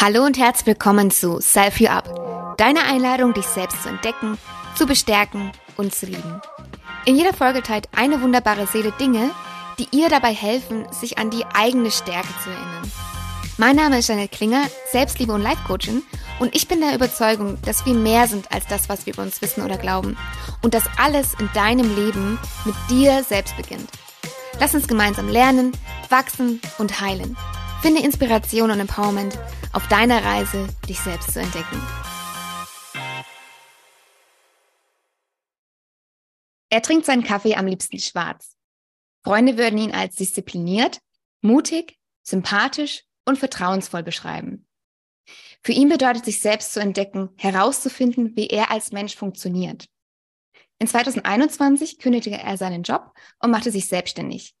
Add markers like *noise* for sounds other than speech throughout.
Hallo und herzlich willkommen zu Self You Up, deine Einladung, dich selbst zu entdecken, zu bestärken und zu lieben. In jeder Folge teilt eine wunderbare Seele Dinge, die ihr dabei helfen, sich an die eigene Stärke zu erinnern. Mein Name ist Janet Klinger, Selbstliebe und Life Coachin und ich bin der Überzeugung, dass wir mehr sind als das, was wir über uns wissen oder glauben und dass alles in deinem Leben mit dir selbst beginnt. Lass uns gemeinsam lernen, wachsen und heilen. Finde Inspiration und Empowerment auf deiner Reise, dich selbst zu entdecken. Er trinkt seinen Kaffee am liebsten schwarz. Freunde würden ihn als diszipliniert, mutig, sympathisch und vertrauensvoll beschreiben. Für ihn bedeutet sich selbst zu entdecken, herauszufinden, wie er als Mensch funktioniert. In 2021 kündigte er seinen Job und machte sich selbstständig.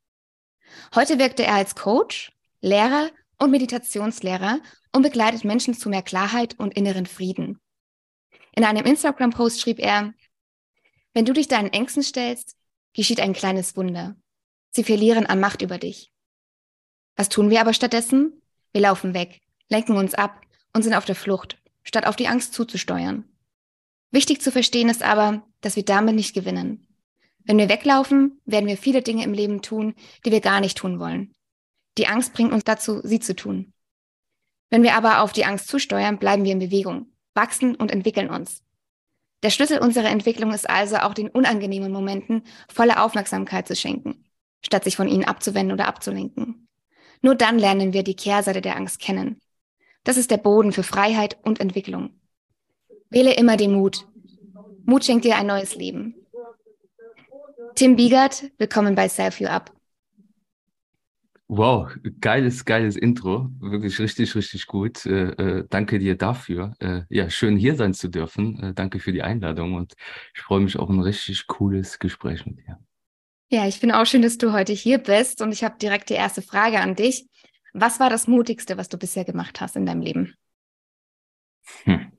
Heute wirkte er als Coach, Lehrer und Meditationslehrer und begleitet Menschen zu mehr Klarheit und inneren Frieden. In einem Instagram-Post schrieb er, wenn du dich deinen Ängsten stellst, geschieht ein kleines Wunder. Sie verlieren an Macht über dich. Was tun wir aber stattdessen? Wir laufen weg, lenken uns ab und sind auf der Flucht, statt auf die Angst zuzusteuern. Wichtig zu verstehen ist aber, dass wir damit nicht gewinnen. Wenn wir weglaufen, werden wir viele Dinge im Leben tun, die wir gar nicht tun wollen. Die Angst bringt uns dazu, sie zu tun. Wenn wir aber auf die Angst zusteuern, bleiben wir in Bewegung, wachsen und entwickeln uns. Der Schlüssel unserer Entwicklung ist also auch den unangenehmen Momenten volle Aufmerksamkeit zu schenken, statt sich von ihnen abzuwenden oder abzulenken. Nur dann lernen wir die Kehrseite der Angst kennen. Das ist der Boden für Freiheit und Entwicklung. Wähle immer den Mut. Mut schenkt dir ein neues Leben. Tim Biegert, willkommen bei Self You Up. Wow, geiles, geiles Intro. Wirklich richtig, richtig gut. Äh, äh, danke dir dafür. Äh, ja, schön hier sein zu dürfen. Äh, danke für die Einladung und ich freue mich auf ein richtig cooles Gespräch mit dir. Ja, ich finde auch schön, dass du heute hier bist und ich habe direkt die erste Frage an dich. Was war das Mutigste, was du bisher gemacht hast in deinem Leben? Hm.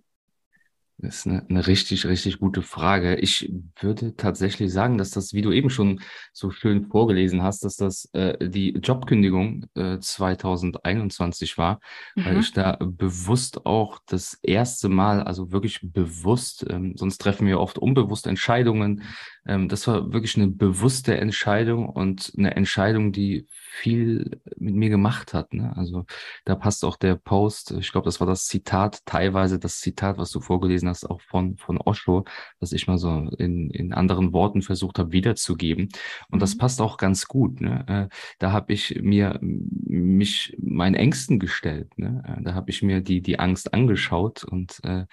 Das ist eine, eine richtig, richtig gute Frage. Ich würde tatsächlich sagen, dass das, wie du eben schon so schön vorgelesen hast, dass das äh, die Jobkündigung äh, 2021 war, mhm. weil ich da bewusst auch das erste Mal, also wirklich bewusst, ähm, sonst treffen wir oft unbewusst Entscheidungen. Ähm, das war wirklich eine bewusste Entscheidung und eine Entscheidung, die viel mit mir gemacht hat. Ne? Also da passt auch der Post, ich glaube, das war das Zitat, teilweise das Zitat, was du vorgelesen hast, auch von, von Osho, das ich mal so in, in anderen Worten versucht habe wiederzugeben. Und mhm. das passt auch ganz gut. Ne? Äh, da habe ich mir mich meinen Ängsten gestellt. Ne? Äh, da habe ich mir die, die Angst angeschaut und äh,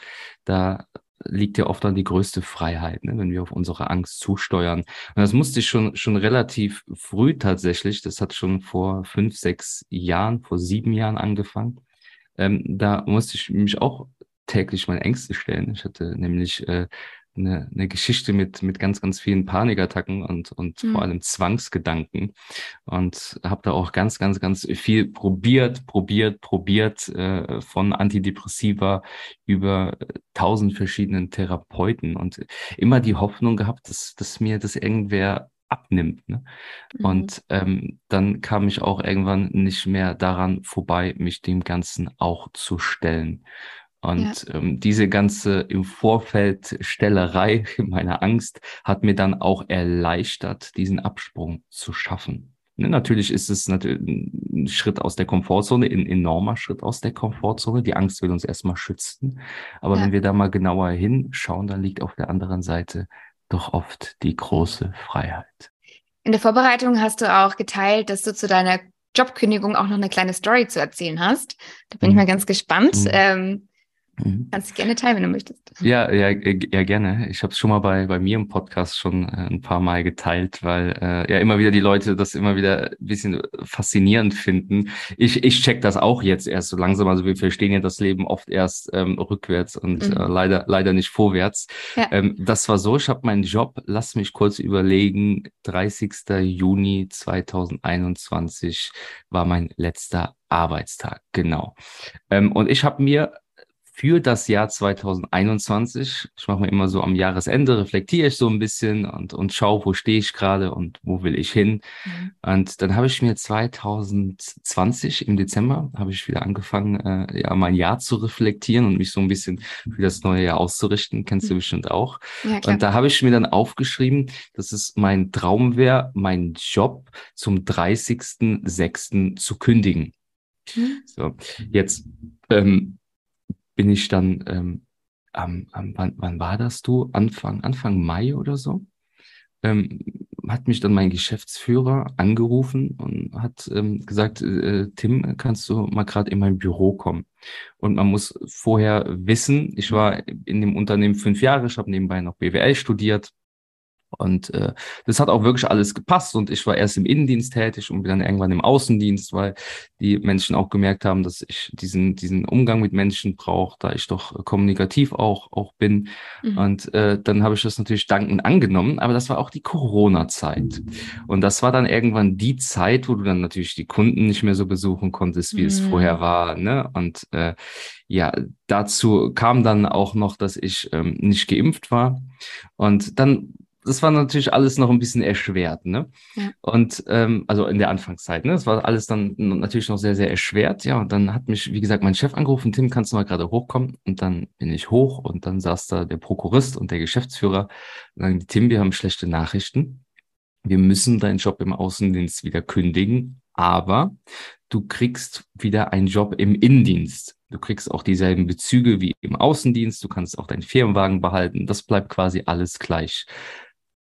da liegt ja oft dann die größte Freiheit, ne, wenn wir auf unsere Angst zusteuern. Und das musste ich schon, schon relativ früh tatsächlich, das hat schon vor fünf, sechs Jahren, vor sieben Jahren angefangen. Ähm, da musste ich mich auch täglich meine Ängste stellen. Ich hatte nämlich äh, eine, eine Geschichte mit, mit ganz, ganz vielen Panikattacken und, und mhm. vor allem Zwangsgedanken. Und habe da auch ganz, ganz, ganz viel probiert, probiert, probiert, äh, von Antidepressiva über tausend verschiedenen Therapeuten und immer die Hoffnung gehabt, dass, dass mir das irgendwer abnimmt. Ne? Mhm. Und ähm, dann kam ich auch irgendwann nicht mehr daran vorbei, mich dem Ganzen auch zu stellen. Und ja. ähm, diese ganze im Vorfeld Stellerei *laughs* meiner Angst hat mir dann auch erleichtert, diesen Absprung zu schaffen. Ne, natürlich ist es natürlich ein Schritt aus der Komfortzone, ein enormer Schritt aus der Komfortzone. Die Angst will uns erstmal schützen. Aber ja. wenn wir da mal genauer hinschauen, dann liegt auf der anderen Seite doch oft die große Freiheit. In der Vorbereitung hast du auch geteilt, dass du zu deiner Jobkündigung auch noch eine kleine Story zu erzählen hast. Da bin mhm. ich mal ganz gespannt. Mhm. Ähm, Mhm. Kannst du gerne teilen, wenn du möchtest. Ja, ja, ja gerne. Ich habe es schon mal bei, bei mir im Podcast schon äh, ein paar Mal geteilt, weil äh, ja immer wieder die Leute das immer wieder ein bisschen faszinierend finden. Ich, ich check das auch jetzt erst so langsam. Also wir verstehen ja das Leben oft erst ähm, rückwärts und mhm. äh, leider, leider nicht vorwärts. Ja. Ähm, das war so, ich habe meinen Job, lass mich kurz überlegen, 30. Juni 2021 war mein letzter Arbeitstag, genau. Ähm, und ich habe mir für das Jahr 2021. Ich mache mir immer so am Jahresende, reflektiere ich so ein bisschen und, und schaue, wo stehe ich gerade und wo will ich hin. Mhm. Und dann habe ich mir 2020 im Dezember, habe ich wieder angefangen, äh, ja, mein Jahr zu reflektieren und mich so ein bisschen für das neue Jahr auszurichten. Kennst du mhm. bestimmt auch. Ja, und da habe ich mir dann aufgeschrieben, dass es mein Traum wäre, meinen Job zum 30.06. zu kündigen. Mhm. So, jetzt ähm, bin ich dann, ähm, am, am, wann, wann war das du? Anfang, Anfang Mai oder so? Ähm, hat mich dann mein Geschäftsführer angerufen und hat ähm, gesagt, äh, Tim, kannst du mal gerade in mein Büro kommen? Und man muss vorher wissen, ich war in dem Unternehmen fünf Jahre, ich habe nebenbei noch BWL studiert und äh, das hat auch wirklich alles gepasst. Und ich war erst im Innendienst tätig und bin dann irgendwann im Außendienst, weil die Menschen auch gemerkt haben, dass ich diesen, diesen Umgang mit Menschen brauche, da ich doch kommunikativ auch, auch bin. Mhm. Und äh, dann habe ich das natürlich dankend angenommen. Aber das war auch die Corona-Zeit. Und das war dann irgendwann die Zeit, wo du dann natürlich die Kunden nicht mehr so besuchen konntest, wie mhm. es vorher war. Ne? Und äh, ja, dazu kam dann auch noch, dass ich ähm, nicht geimpft war. Und dann das war natürlich alles noch ein bisschen erschwert, ne? Ja. Und ähm, also in der Anfangszeit, ne? Das war alles dann natürlich noch sehr, sehr erschwert, ja. Und dann hat mich, wie gesagt, mein Chef angerufen, Tim, kannst du mal gerade hochkommen? Und dann bin ich hoch und dann saß da der Prokurist und der Geschäftsführer und sagen, Tim, wir haben schlechte Nachrichten. Wir müssen deinen Job im Außendienst wieder kündigen, aber du kriegst wieder einen Job im Innendienst. Du kriegst auch dieselben Bezüge wie im Außendienst. Du kannst auch deinen Firmenwagen behalten. Das bleibt quasi alles gleich.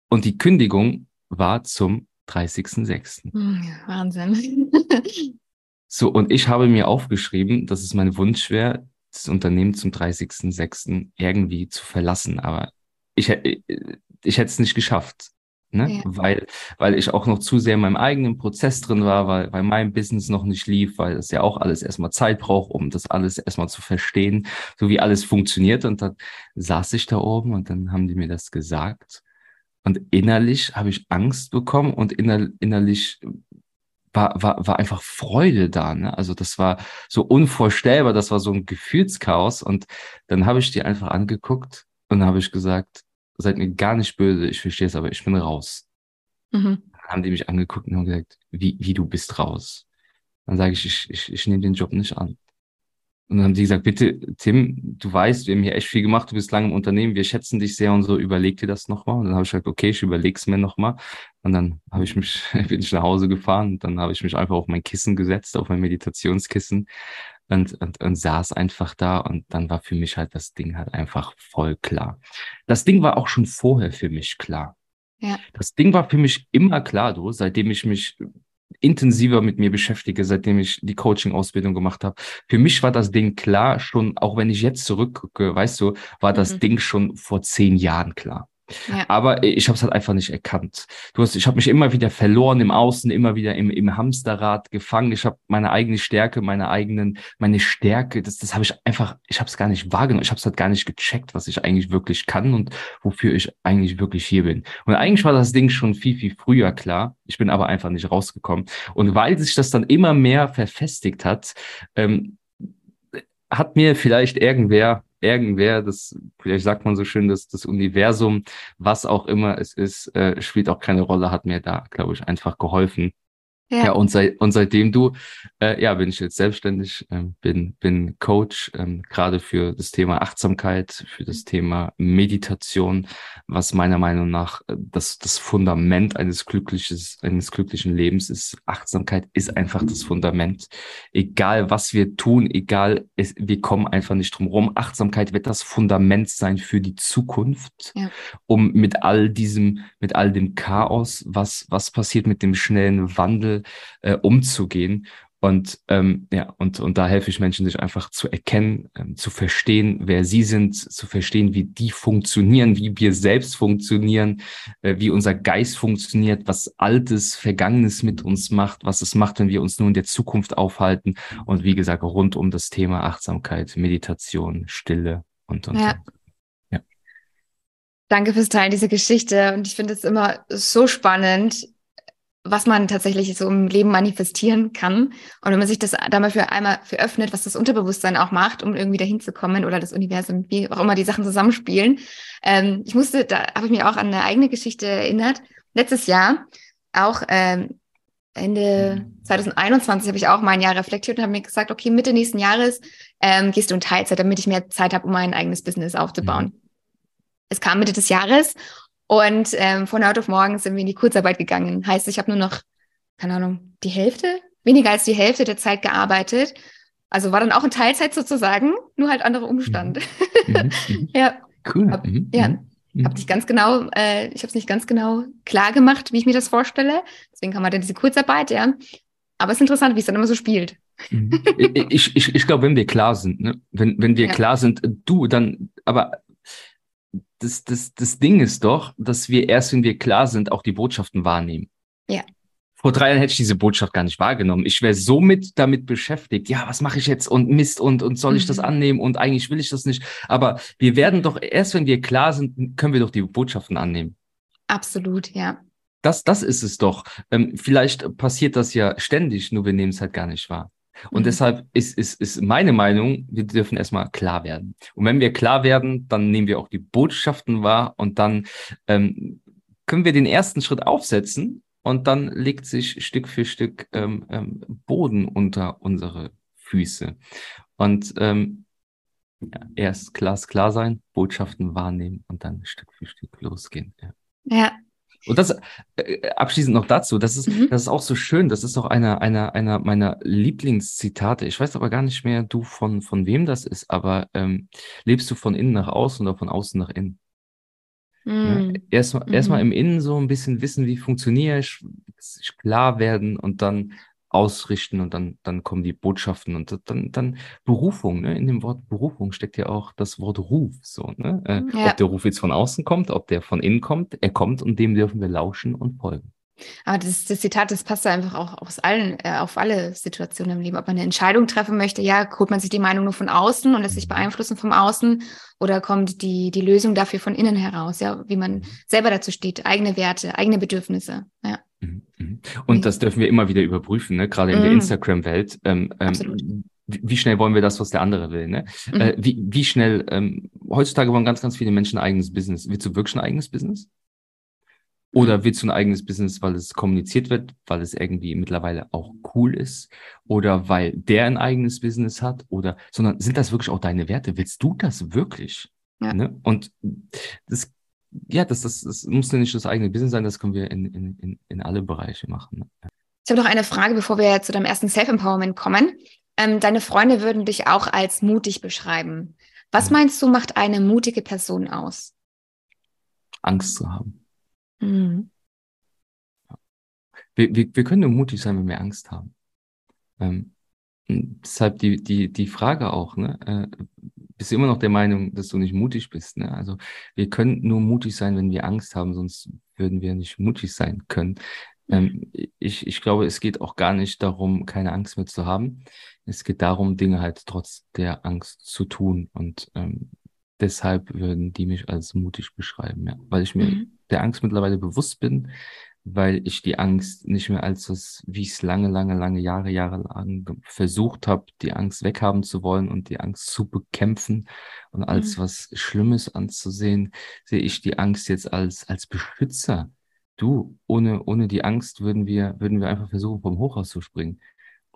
Und die Kündigung war zum 30.06. Hm, Wahnsinn. *laughs* so, und ich habe mir aufgeschrieben, dass es mein Wunsch wäre, das Unternehmen zum 30.06. irgendwie zu verlassen. Aber ich, ich, ich hätte es nicht geschafft. Ne? Ja. Weil, weil ich auch noch zu sehr in meinem eigenen Prozess drin war, weil, weil mein Business noch nicht lief, weil es ja auch alles erstmal Zeit braucht, um das alles erstmal zu verstehen, so wie alles funktioniert. Und dann saß ich da oben und dann haben die mir das gesagt. Und innerlich habe ich Angst bekommen und inner, innerlich war, war, war einfach Freude da. Ne? Also das war so unvorstellbar, das war so ein Gefühlschaos. Und dann habe ich die einfach angeguckt und habe ich gesagt, seid mir gar nicht böse, ich verstehe es, aber ich bin raus. Mhm. Dann haben die mich angeguckt und haben gesagt, wie, wie du bist raus. Dann sage ich, ich, ich, ich nehme den Job nicht an. Und dann haben die gesagt, bitte, Tim, du weißt, wir haben hier echt viel gemacht, du bist lange im Unternehmen, wir schätzen dich sehr und so, überleg dir das nochmal. Und dann habe ich gesagt, okay, ich überleg's mir nochmal. Und dann habe ich mich, *laughs* bin ich nach Hause gefahren und dann habe ich mich einfach auf mein Kissen gesetzt, auf mein Meditationskissen und, und, und saß einfach da und dann war für mich halt das Ding halt einfach voll klar. Das Ding war auch schon vorher für mich klar. Ja. Das Ding war für mich immer klar, du, seitdem ich mich intensiver mit mir beschäftige, seitdem ich die Coaching-Ausbildung gemacht habe. Für mich war das Ding klar, schon, auch wenn ich jetzt zurückgucke, weißt du, war das mhm. Ding schon vor zehn Jahren klar. Aber ich habe es halt einfach nicht erkannt. Du hast, ich habe mich immer wieder verloren im Außen, immer wieder im, im Hamsterrad gefangen. Ich habe meine eigene Stärke, meine eigenen, meine Stärke, das, das habe ich einfach, ich habe es gar nicht wahrgenommen. Ich habe es halt gar nicht gecheckt, was ich eigentlich wirklich kann und wofür ich eigentlich wirklich hier bin. Und eigentlich war das Ding schon viel, viel früher klar. Ich bin aber einfach nicht rausgekommen. Und weil sich das dann immer mehr verfestigt hat, ähm, hat mir vielleicht irgendwer irgendwer, das, vielleicht sagt man so schön, dass das Universum, was auch immer es ist, äh, spielt auch keine Rolle, hat mir da, glaube ich, einfach geholfen, ja, ja und, seit, und seitdem du, äh, ja, bin ich jetzt selbstständig, äh, bin, bin Coach, äh, gerade für das Thema Achtsamkeit, für das Thema Meditation, was meiner Meinung nach äh, das, das Fundament eines glückliches, eines glücklichen Lebens ist. Achtsamkeit ist einfach das Fundament. Egal was wir tun, egal, es, wir kommen einfach nicht drum rum. Achtsamkeit wird das Fundament sein für die Zukunft, ja. um mit all diesem, mit all dem Chaos, was, was passiert mit dem schnellen Wandel, äh, umzugehen. Und ähm, ja, und, und da helfe ich Menschen, sich einfach zu erkennen, ähm, zu verstehen, wer sie sind, zu verstehen, wie die funktionieren, wie wir selbst funktionieren, äh, wie unser Geist funktioniert, was Altes, Vergangenes mit uns macht, was es macht, wenn wir uns nur in der Zukunft aufhalten. Und wie gesagt, rund um das Thema Achtsamkeit, Meditation, Stille und, und, ja. ja. Danke fürs Teilen dieser Geschichte. Und ich finde es immer so spannend, was man tatsächlich so im Leben manifestieren kann. Und wenn man sich das dafür einmal für öffnet, was das Unterbewusstsein auch macht, um irgendwie dahin zu kommen oder das Universum, wie auch immer die Sachen zusammenspielen. Ähm, ich musste, da habe ich mich auch an eine eigene Geschichte erinnert. Letztes Jahr, auch ähm, Ende 2021 habe ich auch mein Jahr reflektiert und habe mir gesagt, okay, Mitte nächsten Jahres ähm, gehst du in Teilzeit, damit ich mehr Zeit habe, um mein eigenes Business aufzubauen. Mhm. Es kam Mitte des Jahres und ähm, von heute auf morgen sind wir in die Kurzarbeit gegangen. Heißt, ich habe nur noch, keine Ahnung, die Hälfte, weniger als die Hälfte der Zeit gearbeitet. Also war dann auch in Teilzeit sozusagen, nur halt andere Umstände. Mhm. *laughs* Mhm. ja. Cool. Hab, mhm. Ja. Mhm. Habe nicht ganz genau, äh, ich habe es nicht ganz genau klar gemacht, wie ich mir das vorstelle. Deswegen haben wir dann diese Kurzarbeit, ja. Aber es ist interessant, wie es dann immer so spielt. Mhm. ich ich, ich glaube, wenn wir klar sind, ne? wenn, wenn wir ja. klar sind, du, dann, aber das, das, das Ding ist doch, dass wir erst, wenn wir klar sind, auch die Botschaften wahrnehmen. Ja. Vor drei Jahren hätte ich diese Botschaft gar nicht wahrgenommen. Ich wäre so mit damit beschäftigt. Ja, was mache ich jetzt und Mist und, und soll ich das mhm. annehmen und eigentlich will ich das nicht. Aber wir werden doch erst, wenn wir klar sind, können wir doch die Botschaften annehmen. Absolut, ja. Das, das ist es doch. Ähm, vielleicht passiert das ja ständig, nur wir nehmen es halt gar nicht wahr. Und mhm. deshalb ist, ist, ist meine Meinung, wir dürfen erstmal klar werden. Und wenn wir klar werden, dann nehmen wir auch die Botschaften wahr und dann ähm, können wir den ersten Schritt aufsetzen und dann legt sich Stück für Stück ähm, ähm, Boden unter unsere Füße. Und ähm, ja, erst glasklar sein, Botschaften wahrnehmen und dann Stück für Stück losgehen. Ja. ja. Und das äh, abschließend noch dazu, das ist, mhm. das ist auch so schön, das ist auch einer, einer, einer meiner Lieblingszitate. Ich weiß aber gar nicht mehr, du von, von wem das ist, aber ähm, lebst du von innen nach außen oder von außen nach innen? Mhm. Ja, Erstmal mhm. erst im Innen so ein bisschen wissen, wie funktioniere ich, klar werden und dann ausrichten und dann, dann kommen die Botschaften und dann, dann Berufung, ne? In dem Wort Berufung steckt ja auch das Wort Ruf, so, ne? Äh, ja. Ob der Ruf jetzt von außen kommt, ob der von innen kommt, er kommt und dem dürfen wir lauschen und folgen. Aber das, das Zitat, das passt einfach auch aus allen, äh, auf alle Situationen im Leben. Ob man eine Entscheidung treffen möchte, ja, holt man sich die Meinung nur von außen und lässt sich mhm. beeinflussen vom Außen oder kommt die, die Lösung dafür von innen heraus, ja, wie man mhm. selber dazu steht, eigene Werte, eigene Bedürfnisse, ja. Mhm, mhm. Und das dürfen wir immer wieder überprüfen, ne? gerade in der Instagram-Welt. Ähm, ähm, wie schnell wollen wir das, was der andere will? Ne? Mhm. Äh, wie, wie schnell, ähm, heutzutage wollen ganz, ganz viele Menschen ein eigenes Business. Willst du wirklich ein eigenes Business? Oder willst du ein eigenes Business, weil es kommuniziert wird, weil es irgendwie mittlerweile auch cool ist? Oder weil der ein eigenes Business hat? Oder, sondern sind das wirklich auch deine Werte? Willst du das wirklich? Ja. Ne? Und das ja, das, das, das muss ja nicht das eigene Business sein, das können wir in, in, in, in alle Bereiche machen. Ich habe noch eine Frage, bevor wir zu deinem ersten Self-Empowerment kommen. Ähm, deine Freunde würden dich auch als mutig beschreiben. Was mhm. meinst du, macht eine mutige Person aus? Angst zu haben. Mhm. Wir, wir, wir können nur mutig sein, wenn wir Angst haben. Ähm, deshalb die, die, die Frage auch, ne? Äh, bist du immer noch der Meinung, dass du nicht mutig bist. Ne? Also wir können nur mutig sein, wenn wir Angst haben, sonst würden wir nicht mutig sein können. Ähm, ich, ich glaube, es geht auch gar nicht darum, keine Angst mehr zu haben. Es geht darum, Dinge halt trotz der Angst zu tun. Und ähm, deshalb würden die mich als mutig beschreiben, ja. Weil ich mir mhm. der Angst mittlerweile bewusst bin, weil ich die Angst nicht mehr als das, wie ich es lange, lange, lange Jahre, Jahre lang versucht habe, die Angst weghaben zu wollen und die Angst zu bekämpfen und als mhm. was Schlimmes anzusehen, sehe ich die Angst jetzt als, als Beschützer. Du, ohne, ohne die Angst würden wir, würden wir einfach versuchen, vom Hochhaus zu springen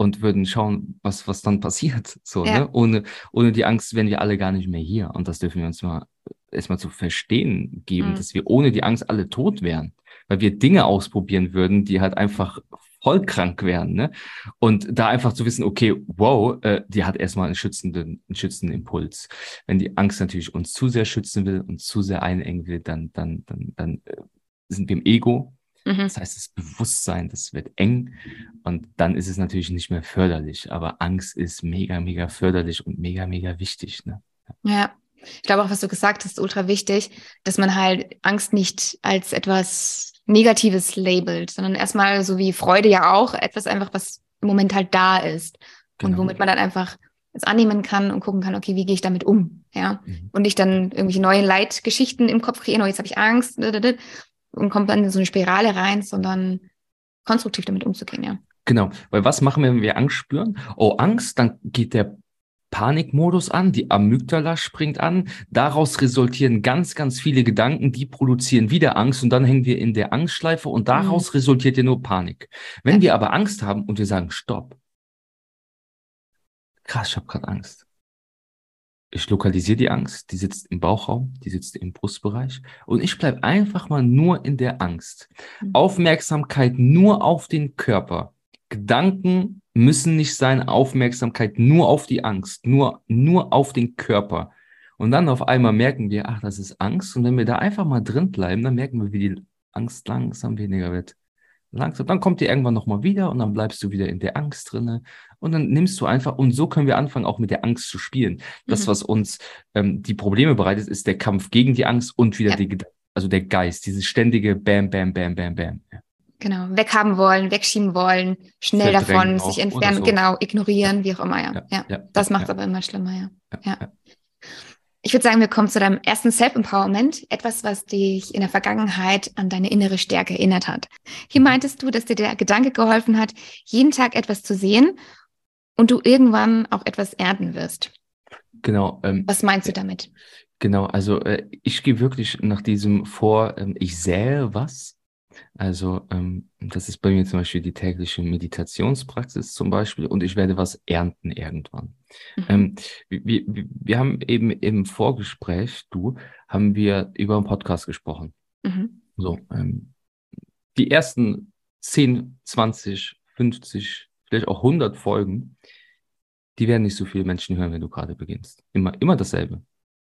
und würden schauen, was, was dann passiert. So, ja. ne? Ohne, ohne die Angst wären wir alle gar nicht mehr hier. Und das dürfen wir uns mal erstmal zu verstehen geben, mhm. dass wir ohne die Angst alle tot wären weil wir Dinge ausprobieren würden, die halt einfach voll krank wären, ne? Und da einfach zu wissen, okay, wow, äh, die hat erstmal einen schützenden, einen schützenden Impuls. Wenn die Angst natürlich uns zu sehr schützen will und zu sehr einengen will, dann, dann, dann, dann äh, sind wir im Ego. Mhm. Das heißt, das Bewusstsein, das wird eng und dann ist es natürlich nicht mehr förderlich. Aber Angst ist mega, mega förderlich und mega, mega wichtig. Ne? Ja, ich glaube auch, was du gesagt hast, ultra wichtig, dass man halt Angst nicht als etwas Negatives labelt, sondern erstmal so wie Freude ja auch etwas einfach, was im Moment halt da ist genau. und womit man dann einfach es annehmen kann und gucken kann, okay, wie gehe ich damit um, ja, mhm. und nicht dann irgendwelche neuen Leitgeschichten im Kopf kreieren, oh, jetzt habe ich Angst und kommt dann in so eine Spirale rein, sondern konstruktiv damit umzugehen, ja. Genau, weil was machen wir, wenn wir Angst spüren? Oh, Angst, dann geht der Panikmodus an, die Amygdala springt an, daraus resultieren ganz, ganz viele Gedanken, die produzieren wieder Angst und dann hängen wir in der Angstschleife und daraus mhm. resultiert ja nur Panik. Wenn ja. wir aber Angst haben und wir sagen, stopp, krass, ich habe gerade Angst. Ich lokalisiere die Angst, die sitzt im Bauchraum, die sitzt im Brustbereich und ich bleibe einfach mal nur in der Angst. Mhm. Aufmerksamkeit nur auf den Körper. Gedanken müssen nicht sein, Aufmerksamkeit nur auf die Angst, nur, nur auf den Körper. Und dann auf einmal merken wir, ach, das ist Angst. Und wenn wir da einfach mal drin bleiben, dann merken wir, wie die Angst langsam weniger wird. Langsam, dann kommt die irgendwann nochmal wieder und dann bleibst du wieder in der Angst drinne. Und dann nimmst du einfach, und so können wir anfangen, auch mit der Angst zu spielen. Das, mhm. was uns ähm, die Probleme bereitet, ist der Kampf gegen die Angst und wieder ja. die, also der Geist, dieses ständige Bam, Bam, Bam, Bam, Bam. Ja. Genau, weghaben wollen, wegschieben wollen, schnell davon, sich entfernen, so. genau, ignorieren, wie auch immer, ja. Ja, ja. das macht es aber immer schlimmer, ja. ja. Ich würde sagen, wir kommen zu deinem ersten Self-Empowerment, etwas, was dich in der Vergangenheit an deine innere Stärke erinnert hat. Hier mhm. meintest du, dass dir der Gedanke geholfen hat, jeden Tag etwas zu sehen und du irgendwann auch etwas ernten wirst. Genau. Ähm, was meinst du damit? Genau, also äh, ich gehe wirklich nach diesem vor, ähm, ich sähe was also ähm, das ist bei mir zum Beispiel die tägliche Meditationspraxis zum Beispiel und ich werde was ernten irgendwann. Mhm. Ähm, wir, wir, wir haben eben im Vorgespräch, du, haben wir über einen Podcast gesprochen. Mhm. So, ähm, die ersten 10, 20, 50, vielleicht auch 100 Folgen, die werden nicht so viele Menschen hören, wenn du gerade beginnst. Immer, immer dasselbe.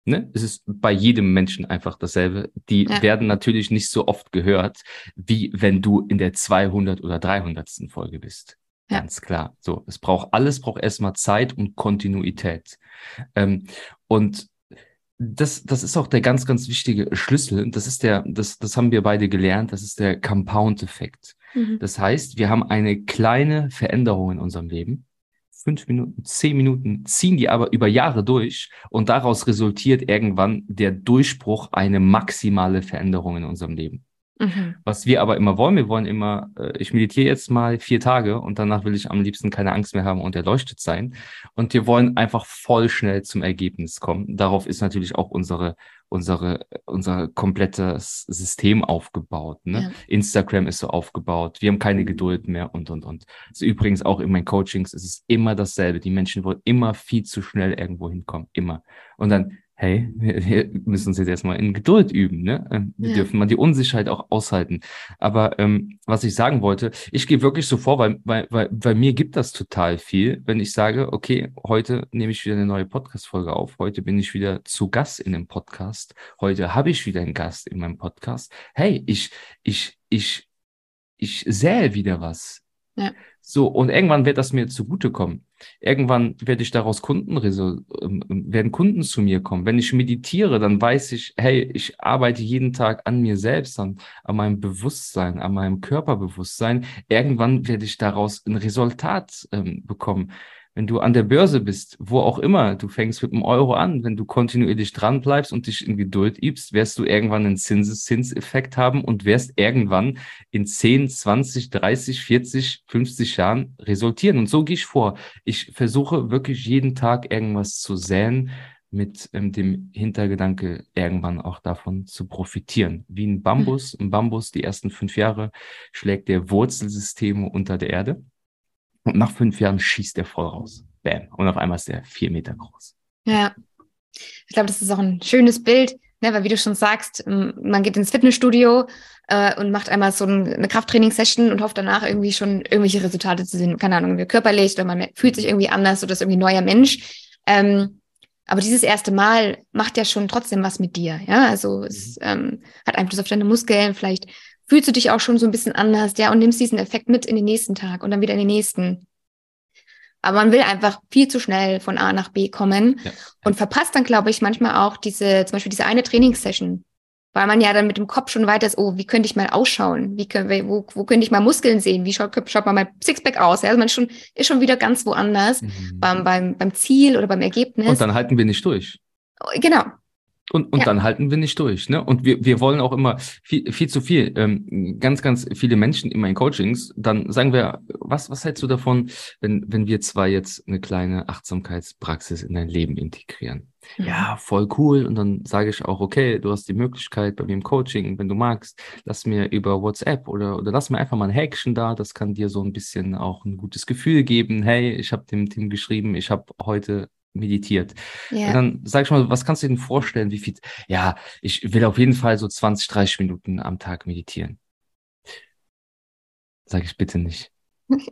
Ne? Es ist bei jedem Menschen einfach dasselbe. Die ja. werden natürlich nicht so oft gehört, wie wenn du in der 200 oder 300. Folge bist. Ja. Ganz klar. So, es braucht alles, braucht erstmal Zeit und Kontinuität. Ähm, und das, das ist auch der ganz, ganz wichtige Schlüssel. Das ist der, das, das haben wir beide gelernt. Das ist der Compound-Effekt. Mhm. Das heißt, wir haben eine kleine Veränderung in unserem Leben fünf Minuten, zehn Minuten, ziehen die aber über Jahre durch und daraus resultiert irgendwann der Durchbruch, eine maximale Veränderung in unserem Leben. Mhm. Was wir aber immer wollen, wir wollen immer, äh, ich meditiere jetzt mal vier Tage und danach will ich am liebsten keine Angst mehr haben und erleuchtet sein. Und wir wollen einfach voll schnell zum Ergebnis kommen. Darauf ist natürlich auch unsere unsere, unser komplettes System aufgebaut. Ne? Ja. Instagram ist so aufgebaut. Wir haben keine Geduld mehr und, und, und. Also übrigens auch in meinen Coachings ist es immer dasselbe. Die Menschen wollen immer viel zu schnell irgendwo hinkommen. Immer. Und dann hey, wir, wir müssen uns jetzt erstmal in Geduld üben, ne? Ähm, wir ja. dürfen mal die Unsicherheit auch aushalten. Aber ähm, was ich sagen wollte, ich gehe wirklich so vor, weil, weil, weil, weil mir gibt das total viel, wenn ich sage, okay, heute nehme ich wieder eine neue Podcast-Folge auf, heute bin ich wieder zu Gast in dem Podcast, heute habe ich wieder einen Gast in meinem Podcast. Hey, ich, ich, ich, ich sähe wieder was. Ja. So, und irgendwann wird das mir zugutekommen. Irgendwann werde ich daraus Kunden, ähm, werden Kunden zu mir kommen. Wenn ich meditiere, dann weiß ich, hey, ich arbeite jeden Tag an mir selbst, an, an meinem Bewusstsein, an meinem Körperbewusstsein. Irgendwann werde ich daraus ein Resultat ähm, bekommen wenn du an der Börse bist, wo auch immer, du fängst mit einem Euro an, wenn du kontinuierlich dran bleibst und dich in Geduld übst, wirst du irgendwann einen Zinseszinseffekt haben und wirst irgendwann in 10, 20, 30, 40, 50 Jahren resultieren. Und so gehe ich vor. Ich versuche wirklich jeden Tag irgendwas zu säen, mit ähm, dem Hintergedanke, irgendwann auch davon zu profitieren. Wie ein Bambus. Ein Bambus, die ersten fünf Jahre, schlägt der Wurzelsysteme unter der Erde. Und nach fünf Jahren schießt der voll raus. Bam. Und auf einmal ist der vier Meter groß. Ja. Ich glaube, das ist auch ein schönes Bild, ne? weil wie du schon sagst, man geht ins Fitnessstudio äh, und macht einmal so ein, eine Krafttraining-Session und hofft danach irgendwie schon irgendwelche Resultate zu sehen. Keine Ahnung, körperlich oder man fühlt sich irgendwie anders oder ist irgendwie ein neuer Mensch. Ähm, aber dieses erste Mal macht ja schon trotzdem was mit dir. Ja, also es mhm. ähm, hat Einfluss auf deine Muskeln. Vielleicht fühlst du dich auch schon so ein bisschen anders, ja, und nimmst diesen Effekt mit in den nächsten Tag und dann wieder in den nächsten. Aber man will einfach viel zu schnell von A nach B kommen ja. und verpasst dann, glaube ich, manchmal auch diese, zum Beispiel diese eine Trainingssession, weil man ja dann mit dem Kopf schon weiter ist, oh, wie könnte ich mal ausschauen? Wie können wo, wo könnte ich mal Muskeln sehen? Wie schaut, schaut mal mein Sixpack aus? Ja, also man ist schon, ist schon wieder ganz woanders mhm. beim, beim, beim Ziel oder beim Ergebnis. Und dann halten wir nicht durch. Genau. Und, und ja. dann halten wir nicht durch. Ne? Und wir, wir wollen auch immer viel, viel zu viel. Ähm, ganz, ganz viele Menschen in meinen Coachings, dann sagen wir, was, was hältst du davon, wenn, wenn wir zwar jetzt eine kleine Achtsamkeitspraxis in dein Leben integrieren? Mhm. Ja, voll cool. Und dann sage ich auch, okay, du hast die Möglichkeit bei mir im Coaching, wenn du magst, lass mir über WhatsApp oder, oder lass mir einfach mal ein Häkchen da. Das kann dir so ein bisschen auch ein gutes Gefühl geben. Hey, ich habe dem Team geschrieben, ich habe heute meditiert. Ja. dann sag ich mal, was kannst du dir denn vorstellen, wie viel? Ja, ich will auf jeden Fall so 20, 30 Minuten am Tag meditieren. Sag ich bitte nicht.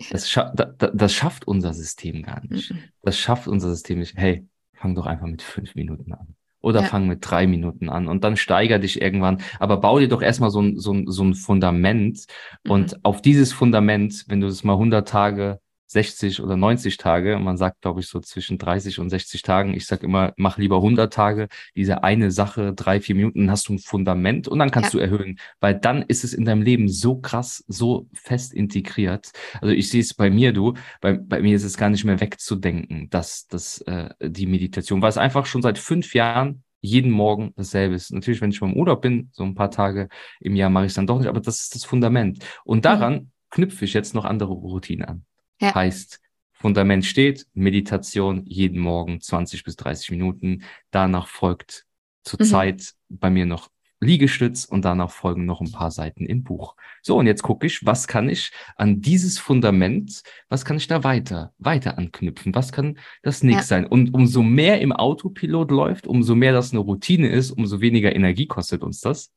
Das, scha da, das schafft unser System gar nicht. Mhm. Das schafft unser System nicht. Hey, fang doch einfach mit fünf Minuten an. Oder ja. fang mit drei Minuten an und dann steiger dich irgendwann. Aber bau dir doch erstmal so ein, so ein, so ein Fundament. Mhm. Und auf dieses Fundament, wenn du es mal 100 Tage 60 oder 90 Tage. Man sagt, glaube ich, so zwischen 30 und 60 Tagen. Ich sage immer, mach lieber 100 Tage. Diese eine Sache, drei, vier Minuten, hast du ein Fundament und dann kannst ja. du erhöhen, weil dann ist es in deinem Leben so krass, so fest integriert. Also ich sehe es bei mir, du, bei, bei mir ist es gar nicht mehr wegzudenken, dass, dass äh, die Meditation, weil es einfach schon seit fünf Jahren jeden Morgen dasselbe ist. Natürlich, wenn ich beim Urlaub bin, so ein paar Tage im Jahr mache ich es dann doch nicht, aber das ist das Fundament. Und daran mhm. knüpfe ich jetzt noch andere Routinen an. Ja. Heißt, Fundament steht, Meditation jeden Morgen 20 bis 30 Minuten. Danach folgt zurzeit mhm. bei mir noch Liegestütz und danach folgen noch ein paar Seiten im Buch. So, und jetzt gucke ich, was kann ich an dieses Fundament, was kann ich da weiter, weiter anknüpfen? Was kann das nächste ja. sein? Und umso mehr im Autopilot läuft, umso mehr das eine Routine ist, umso weniger Energie kostet uns das.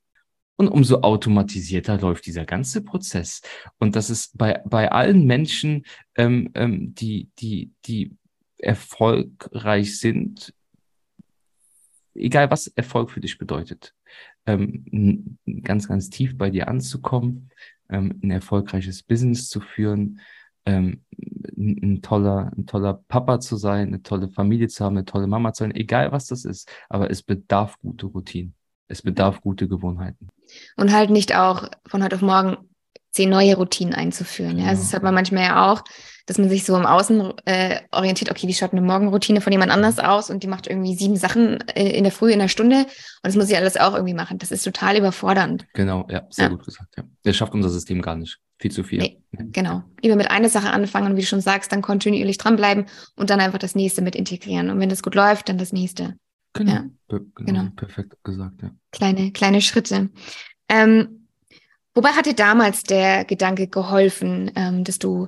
Und umso automatisierter läuft dieser ganze Prozess. Und das ist bei, bei allen Menschen, ähm, ähm, die, die, die erfolgreich sind, egal was Erfolg für dich bedeutet, ähm, ganz, ganz tief bei dir anzukommen, ähm, ein erfolgreiches Business zu führen, ähm, ein toller, ein toller Papa zu sein, eine tolle Familie zu haben, eine tolle Mama zu sein, egal was das ist, aber es bedarf gute Routinen. Es bedarf gute Gewohnheiten. Und halt nicht auch von heute auf morgen zehn neue Routinen einzuführen. Ja, also das hat man manchmal ja auch, dass man sich so im Außen äh, orientiert, okay, wie schaut eine Morgenroutine von jemand anders aus und die macht irgendwie sieben Sachen äh, in der Früh, in der Stunde und das muss ich alles auch irgendwie machen. Das ist total überfordernd. Genau, ja, sehr ja. gut gesagt. Ja. Das schafft unser System gar nicht. Viel zu viel. Nee, genau. Lieber mit einer Sache anfangen und wie du schon sagst, dann kontinuierlich dranbleiben und dann einfach das nächste mit integrieren. Und wenn das gut läuft, dann das nächste. Genau. Ja. Per genau. genau. Perfekt gesagt, ja. Kleine, kleine Schritte. Ähm, wobei hat dir damals der Gedanke geholfen, ähm, dass du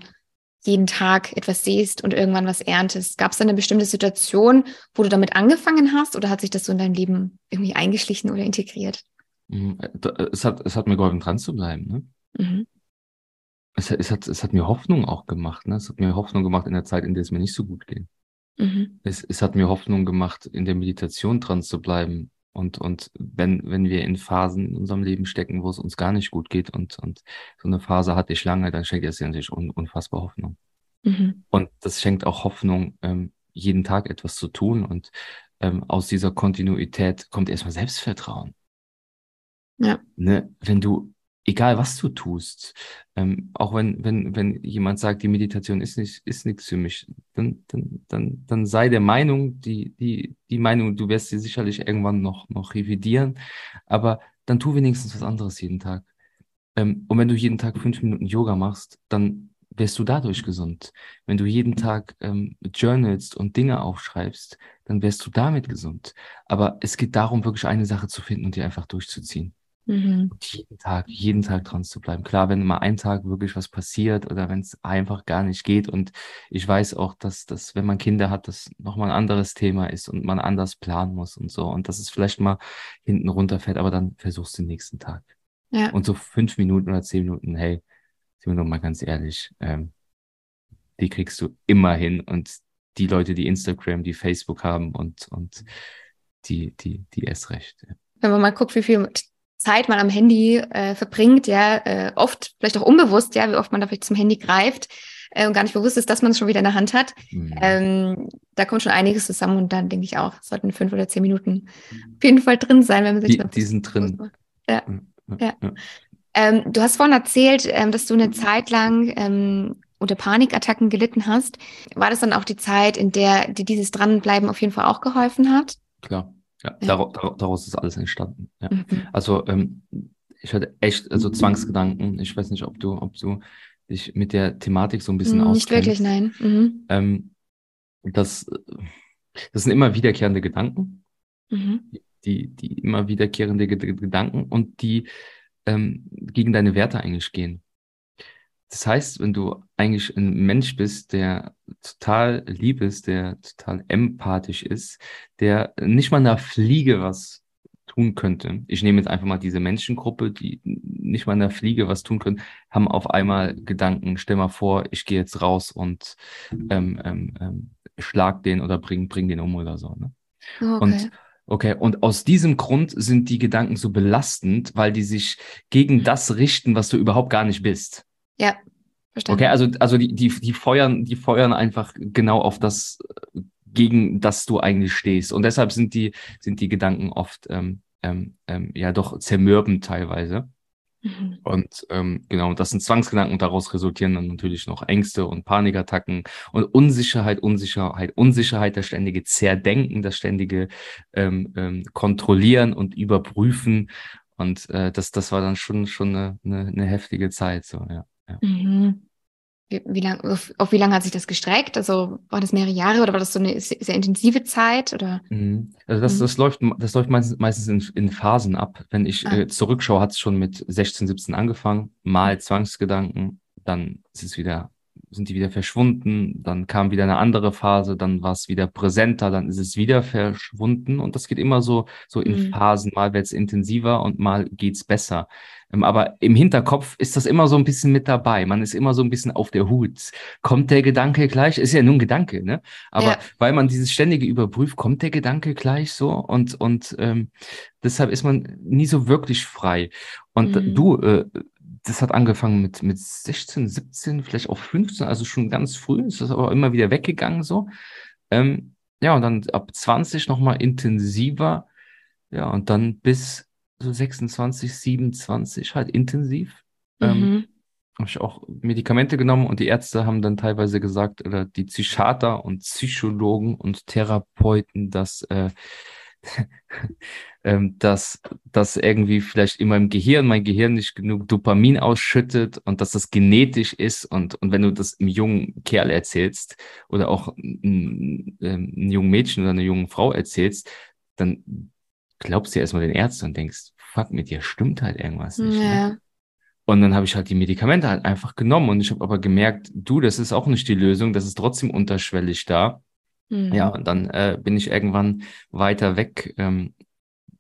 jeden Tag etwas siehst und irgendwann was erntest? Gab es da eine bestimmte Situation, wo du damit angefangen hast oder hat sich das so in dein Leben irgendwie eingeschlichen oder integriert? Mhm, äh, es hat, es hat mir geholfen, dran zu bleiben. Ne? Mhm. Es, es, hat, es hat mir Hoffnung auch gemacht. Ne? Es hat mir Hoffnung gemacht in der Zeit, in der es mir nicht so gut ging. Mhm. Es, es hat mir Hoffnung gemacht, in der Meditation dran zu bleiben. Und, und wenn, wenn wir in Phasen in unserem Leben stecken, wo es uns gar nicht gut geht und, und so eine Phase hatte ich lange, dann schenkt es ja natürlich un, unfassbar Hoffnung. Mhm. Und das schenkt auch Hoffnung, ähm, jeden Tag etwas zu tun. Und ähm, aus dieser Kontinuität kommt erstmal Selbstvertrauen. Ja. Ne? Wenn du egal was du tust, ähm, auch wenn, wenn, wenn jemand sagt, die Meditation ist nicht, ist nichts für mich, dann, dann, dann, dann sei der Meinung, die, die, die Meinung, du wirst sie sicherlich irgendwann noch, noch revidieren, aber dann tu wenigstens was anderes jeden Tag. Ähm, und wenn du jeden Tag fünf Minuten Yoga machst, dann wirst du dadurch gesund. Wenn du jeden Tag ähm, journalst und Dinge aufschreibst, dann wirst du damit gesund. Aber es geht darum, wirklich eine Sache zu finden und die einfach durchzuziehen. Mhm. jeden Tag, jeden Tag dran zu bleiben. Klar, wenn mal ein Tag wirklich was passiert oder wenn es einfach gar nicht geht und ich weiß auch, dass das, wenn man Kinder hat, das nochmal ein anderes Thema ist und man anders planen muss und so und dass es vielleicht mal hinten runterfällt, aber dann versuchst du den nächsten Tag. Ja. Und so fünf Minuten oder zehn Minuten, hey, sind wir doch mal ganz ehrlich, ähm, die kriegst du immer hin und die Leute, die Instagram, die Facebook haben und, und die, die, die erst recht. Wenn man mal guckt, wie viel Zeit man am Handy äh, verbringt, ja, äh, oft vielleicht auch unbewusst, ja, wie oft man da vielleicht zum Handy greift äh, und gar nicht bewusst ist, dass man es schon wieder in der Hand hat. Mhm. Ähm, da kommt schon einiges zusammen und dann denke ich auch, sollten fünf oder zehn Minuten auf jeden Fall drin sein, wenn man sich die, die sind drin. Ja. ja. ja. Ähm, du hast vorhin erzählt, ähm, dass du eine Zeit lang ähm, unter Panikattacken gelitten hast. War das dann auch die Zeit, in der dir dieses Dranbleiben auf jeden Fall auch geholfen hat? Klar. Ja. Daraus, daraus, ist alles entstanden. Ja. Mhm. Also ähm, ich hatte echt also Zwangsgedanken. Ich weiß nicht, ob du, ob du dich mit der Thematik so ein bisschen auskennst. Nicht wirklich, nein. Mhm. Ähm, das, das sind immer wiederkehrende Gedanken, mhm. die, die immer wiederkehrende Gedanken und die ähm, gegen deine Werte eigentlich gehen. Das heißt, wenn du eigentlich ein Mensch bist, der total lieb ist, der total empathisch ist, der nicht mal einer Fliege was tun könnte. Ich nehme jetzt einfach mal diese Menschengruppe, die nicht mal einer Fliege was tun können, haben auf einmal Gedanken, stell mal vor, ich gehe jetzt raus und ähm, ähm, ähm, schlag den oder bring, bring den um oder so. Ne? Okay. Und Okay, und aus diesem Grund sind die Gedanken so belastend, weil die sich gegen das richten, was du überhaupt gar nicht bist. Ja, verstanden. Okay, also, also die, die, die feuern, die feuern einfach genau auf das, gegen das du eigentlich stehst. Und deshalb sind die, sind die Gedanken oft ähm, ähm, ähm, ja doch zermürbend teilweise. Mhm. Und ähm, genau, das sind Zwangsgedanken und daraus resultieren dann natürlich noch Ängste und Panikattacken und Unsicherheit, Unsicherheit, Unsicherheit, das ständige Zerdenken, das ständige ähm, ähm, Kontrollieren und Überprüfen. Und äh, das, das war dann schon, schon eine, eine, eine heftige Zeit. So, ja. Ja. Mhm. Wie, wie lang, auf, auf, wie lange hat sich das gestreckt? Also war das mehrere Jahre oder war das so eine sehr, sehr intensive Zeit? Oder? Mhm. Also das, mhm. das läuft, das läuft meistens, meistens in, in Phasen ab. Wenn ich ah. äh, zurückschaue, hat es schon mit 16, 17 angefangen, mal Zwangsgedanken, dann ist es wieder sind die wieder verschwunden, dann kam wieder eine andere Phase, dann war es wieder präsenter, dann ist es wieder verschwunden und das geht immer so, so in mhm. Phasen, mal wird es intensiver und mal geht's besser. Ähm, aber im Hinterkopf ist das immer so ein bisschen mit dabei. Man ist immer so ein bisschen auf der Hut. Kommt der Gedanke gleich? Ist ja nur ein Gedanke, ne? Aber ja. weil man dieses ständige überprüft, kommt der Gedanke gleich so und, und ähm, deshalb ist man nie so wirklich frei. Und mhm. du, äh, das hat angefangen mit, mit 16, 17, vielleicht auch 15, also schon ganz früh, ist das aber immer wieder weggegangen so. Ähm, ja, und dann ab 20 nochmal intensiver. Ja, und dann bis so 26, 27 halt intensiv. Ähm, mhm. Ähm, habe ich auch Medikamente genommen und die Ärzte haben dann teilweise gesagt, oder die Psychiater und Psychologen und Therapeuten, dass äh, *laughs* ähm, dass das irgendwie vielleicht in meinem Gehirn, mein Gehirn nicht genug Dopamin ausschüttet und dass das genetisch ist. Und, und wenn du das einem jungen Kerl erzählst oder auch einem, ähm, einem jungen Mädchen oder einer jungen Frau erzählst, dann glaubst du erstmal den Ärzten und denkst, fuck, mit dir stimmt halt irgendwas nicht. Ne? Ja. Ne? Und dann habe ich halt die Medikamente halt einfach genommen und ich habe aber gemerkt, du, das ist auch nicht die Lösung, das ist trotzdem unterschwellig da. Mhm. Ja, und dann äh, bin ich irgendwann weiter weg. Ähm,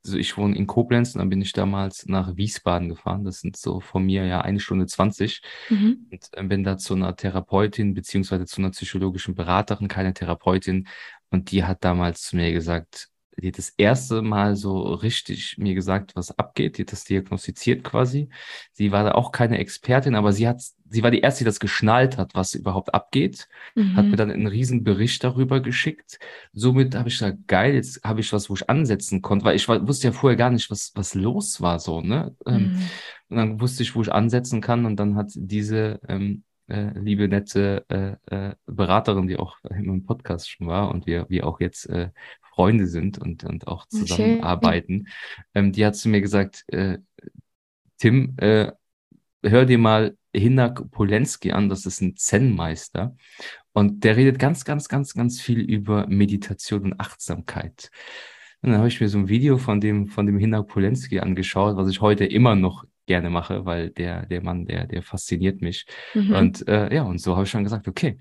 also ich wohne in Koblenz und dann bin ich damals nach Wiesbaden gefahren. Das sind so von mir ja eine Stunde zwanzig. Mhm. Und äh, bin da zu einer Therapeutin beziehungsweise zu einer psychologischen Beraterin, keine Therapeutin. Und die hat damals zu mir gesagt, die hat das erste Mal so richtig mir gesagt, was abgeht. Die hat das diagnostiziert quasi. Sie war da auch keine Expertin, aber sie hat, sie war die erste, die das geschnallt hat, was überhaupt abgeht. Mhm. Hat mir dann einen riesen Bericht darüber geschickt. Somit habe ich gesagt, geil, jetzt habe ich was, wo ich ansetzen konnte, weil ich war, wusste ja vorher gar nicht, was, was los war, so, ne? Ähm, mhm. Und dann wusste ich, wo ich ansetzen kann. Und dann hat diese, ähm, äh, liebe nette äh, äh, Beraterin, die auch in meinem Podcast schon war und wir, wir auch jetzt äh, Freunde sind und, und auch zusammenarbeiten, ähm, die hat zu mir gesagt, äh, Tim, äh, hör dir mal Hinak Polenski an, das ist ein Zen-Meister. Und der redet ganz, ganz, ganz, ganz viel über Meditation und Achtsamkeit. Und dann habe ich mir so ein Video von dem, von dem Hinak Polenski angeschaut, was ich heute immer noch gerne mache, weil der, der Mann, der, der fasziniert mich. Mhm. Und äh, ja, und so habe ich schon gesagt, okay,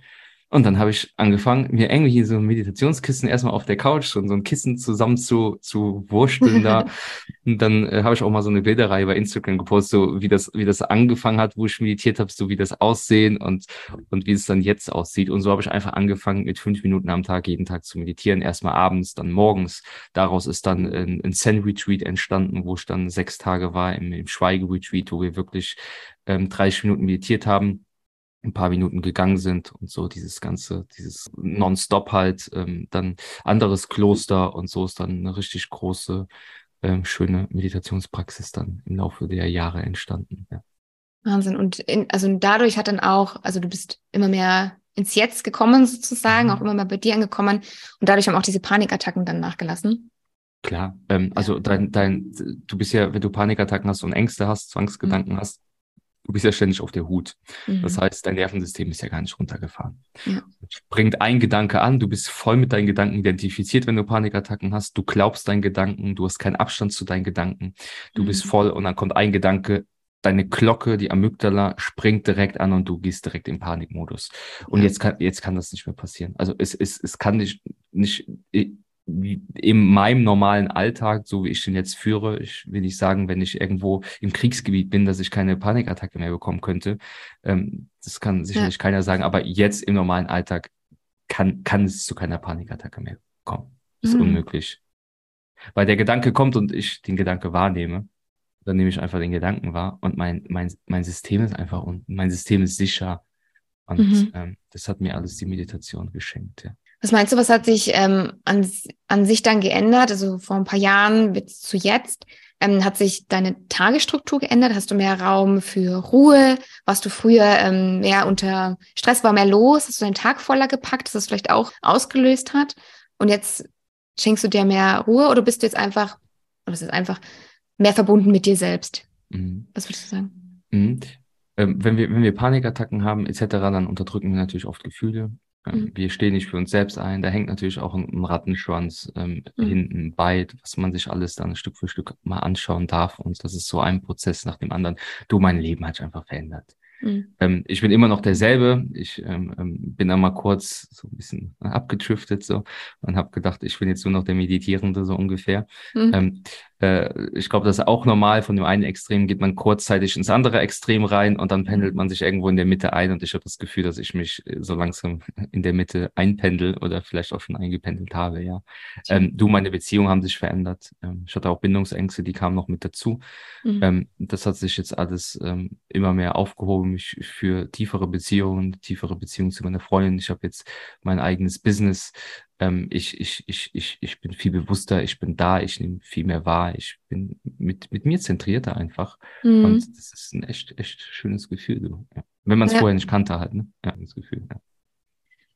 und dann habe ich angefangen, mir irgendwie so ein Meditationskissen erstmal auf der Couch, so, so ein Kissen zusammen zu, zu wursteln da. *laughs* und dann äh, habe ich auch mal so eine Bilderreihe bei Instagram gepostet, so wie das, wie das angefangen hat, wo ich meditiert habe, so wie das aussehen und, und wie es dann jetzt aussieht. Und so habe ich einfach angefangen, mit fünf Minuten am Tag jeden Tag zu meditieren. Erstmal abends, dann morgens. Daraus ist dann ein, ein Zen-Retreat entstanden, wo ich dann sechs Tage war im, im Schweige-Retreat, wo wir wirklich ähm, 30 Minuten meditiert haben ein paar Minuten gegangen sind und so dieses ganze, dieses Nonstop halt, ähm, dann anderes Kloster und so ist dann eine richtig große, ähm, schöne Meditationspraxis dann im Laufe der Jahre entstanden. Ja. Wahnsinn. Und in, also dadurch hat dann auch, also du bist immer mehr ins Jetzt gekommen sozusagen, mhm. auch immer mehr bei dir angekommen und dadurch haben auch diese Panikattacken dann nachgelassen. Klar, ähm, also dein, dein, du bist ja, wenn du Panikattacken hast und Ängste hast, Zwangsgedanken mhm. hast, du bist ja ständig auf der Hut. Mhm. Das heißt, dein Nervensystem ist ja gar nicht runtergefahren. Ja. Bringt ein Gedanke an, du bist voll mit deinen Gedanken identifiziert, wenn du Panikattacken hast, du glaubst deinen Gedanken, du hast keinen Abstand zu deinen Gedanken, du mhm. bist voll und dann kommt ein Gedanke, deine Glocke, die Amygdala, springt direkt an und du gehst direkt im Panikmodus. Und ja. jetzt kann, jetzt kann das nicht mehr passieren. Also es, es, es kann nicht, nicht, in meinem normalen Alltag, so wie ich den jetzt führe, ich will nicht sagen, wenn ich irgendwo im Kriegsgebiet bin, dass ich keine Panikattacke mehr bekommen könnte. Ähm, das kann sicherlich ja. keiner sagen, aber jetzt im normalen Alltag kann, kann es zu keiner Panikattacke mehr kommen. Das ist mhm. unmöglich. Weil der Gedanke kommt und ich den Gedanke wahrnehme, dann nehme ich einfach den Gedanken wahr und mein, mein, mein System ist einfach und mein System ist sicher. Und mhm. ähm, das hat mir alles die Meditation geschenkt, ja. Was meinst du, was hat sich ähm, an, an sich dann geändert? Also vor ein paar Jahren bis zu jetzt. Ähm, hat sich deine Tagesstruktur geändert? Hast du mehr Raum für Ruhe? Warst du früher ähm, mehr unter Stress, war mehr los? Hast du deinen Tag voller gepackt, dass das vielleicht auch ausgelöst hat? Und jetzt schenkst du dir mehr Ruhe oder bist du jetzt einfach, oder ist es einfach mehr verbunden mit dir selbst? Mhm. Was würdest du sagen? Mhm. Ähm, wenn, wir, wenn wir Panikattacken haben etc., dann unterdrücken wir natürlich oft Gefühle. Mhm. Wir stehen nicht für uns selbst ein. Da hängt natürlich auch ein, ein Rattenschwanz ähm, mhm. hinten bei, was man sich alles dann Stück für Stück mal anschauen darf. Und das ist so ein Prozess nach dem anderen. Du, mein Leben hat sich einfach verändert. Mhm. Ähm, ich bin immer noch derselbe. Ich ähm, ähm bin da mal kurz so ein bisschen abgetriftet so und habe gedacht, ich bin jetzt nur noch der Meditierende so ungefähr. Mhm. Ähm, äh, ich glaube, das ist auch normal. Von dem einen Extrem geht man kurzzeitig ins andere Extrem rein und dann pendelt man sich irgendwo in der Mitte ein. Und ich habe das Gefühl, dass ich mich äh, so langsam *laughs* in der Mitte einpendel oder vielleicht auch schon eingependelt habe. Ja, ähm, du, meine Beziehungen haben sich verändert. Ähm, ich hatte auch Bindungsängste, die kamen noch mit dazu. Mhm. Ähm, das hat sich jetzt alles ähm, immer mehr aufgehoben. Ich für tiefere Beziehungen, tiefere Beziehungen zu meiner Freundin. Ich habe jetzt mein eigenes Business ähm, ich, ich, ich, ich, ich bin viel bewusster, ich bin da, ich nehme viel mehr wahr, ich bin mit, mit mir zentrierter einfach. Mhm. Und das ist ein echt, echt schönes Gefühl. So. Ja. Wenn man es ja. vorher nicht kannte halt, ne? Ja, das Gefühl, ja.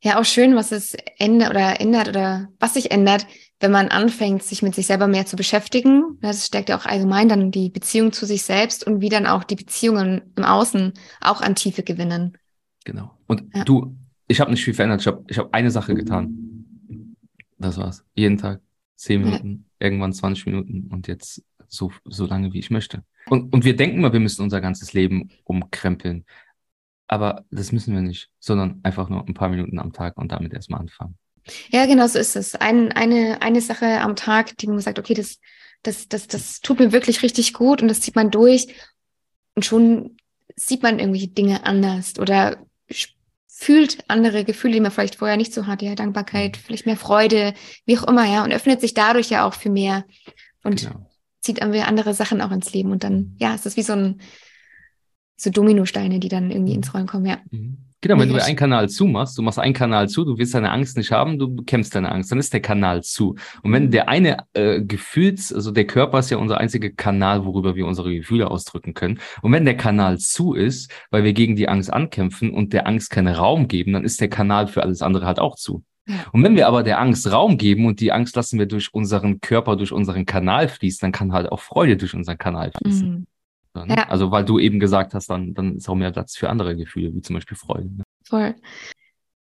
Ja, auch schön, was es ändert oder ändert oder was sich ändert, wenn man anfängt, sich mit sich selber mehr zu beschäftigen. Das stärkt ja auch allgemein dann die Beziehung zu sich selbst und wie dann auch die Beziehungen im Außen auch an Tiefe gewinnen. Genau. Und ja. du, ich habe nicht viel verändert. Ich habe ich hab eine Sache getan. Das war's. Jeden Tag. Zehn Minuten, ja. irgendwann 20 Minuten und jetzt so, so lange, wie ich möchte. Und, und wir denken mal, wir müssen unser ganzes Leben umkrempeln. Aber das müssen wir nicht, sondern einfach nur ein paar Minuten am Tag und damit erstmal anfangen. Ja, genau so ist es. Ein, eine, eine Sache am Tag, die man sagt, okay, das, das, das, das tut mir wirklich richtig gut und das zieht man durch und schon sieht man irgendwelche Dinge anders oder fühlt andere Gefühle, die man vielleicht vorher nicht so hatte, ja, Dankbarkeit, mhm. vielleicht mehr Freude, wie auch immer, ja, und öffnet sich dadurch ja auch für mehr und genau. zieht andere Sachen auch ins Leben und dann, ja, ist das wie so ein, so Dominosteine, die dann irgendwie ins Rollen kommen, ja. Mhm. Genau, wenn du einen Kanal zumachst, du machst einen Kanal zu, du willst deine Angst nicht haben, du bekämpfst deine Angst, dann ist der Kanal zu. Und wenn der eine äh, Gefühls, also der Körper ist ja unser einziger Kanal, worüber wir unsere Gefühle ausdrücken können. Und wenn der Kanal zu ist, weil wir gegen die Angst ankämpfen und der Angst keinen Raum geben, dann ist der Kanal für alles andere halt auch zu. Und wenn wir aber der Angst Raum geben und die Angst lassen wir durch unseren Körper, durch unseren Kanal fließen, dann kann halt auch Freude durch unseren Kanal fließen. Mhm. Ne? Ja. Also weil du eben gesagt hast, dann, dann ist auch mehr Platz für andere Gefühle, wie zum Beispiel Freude. Ne? Voll.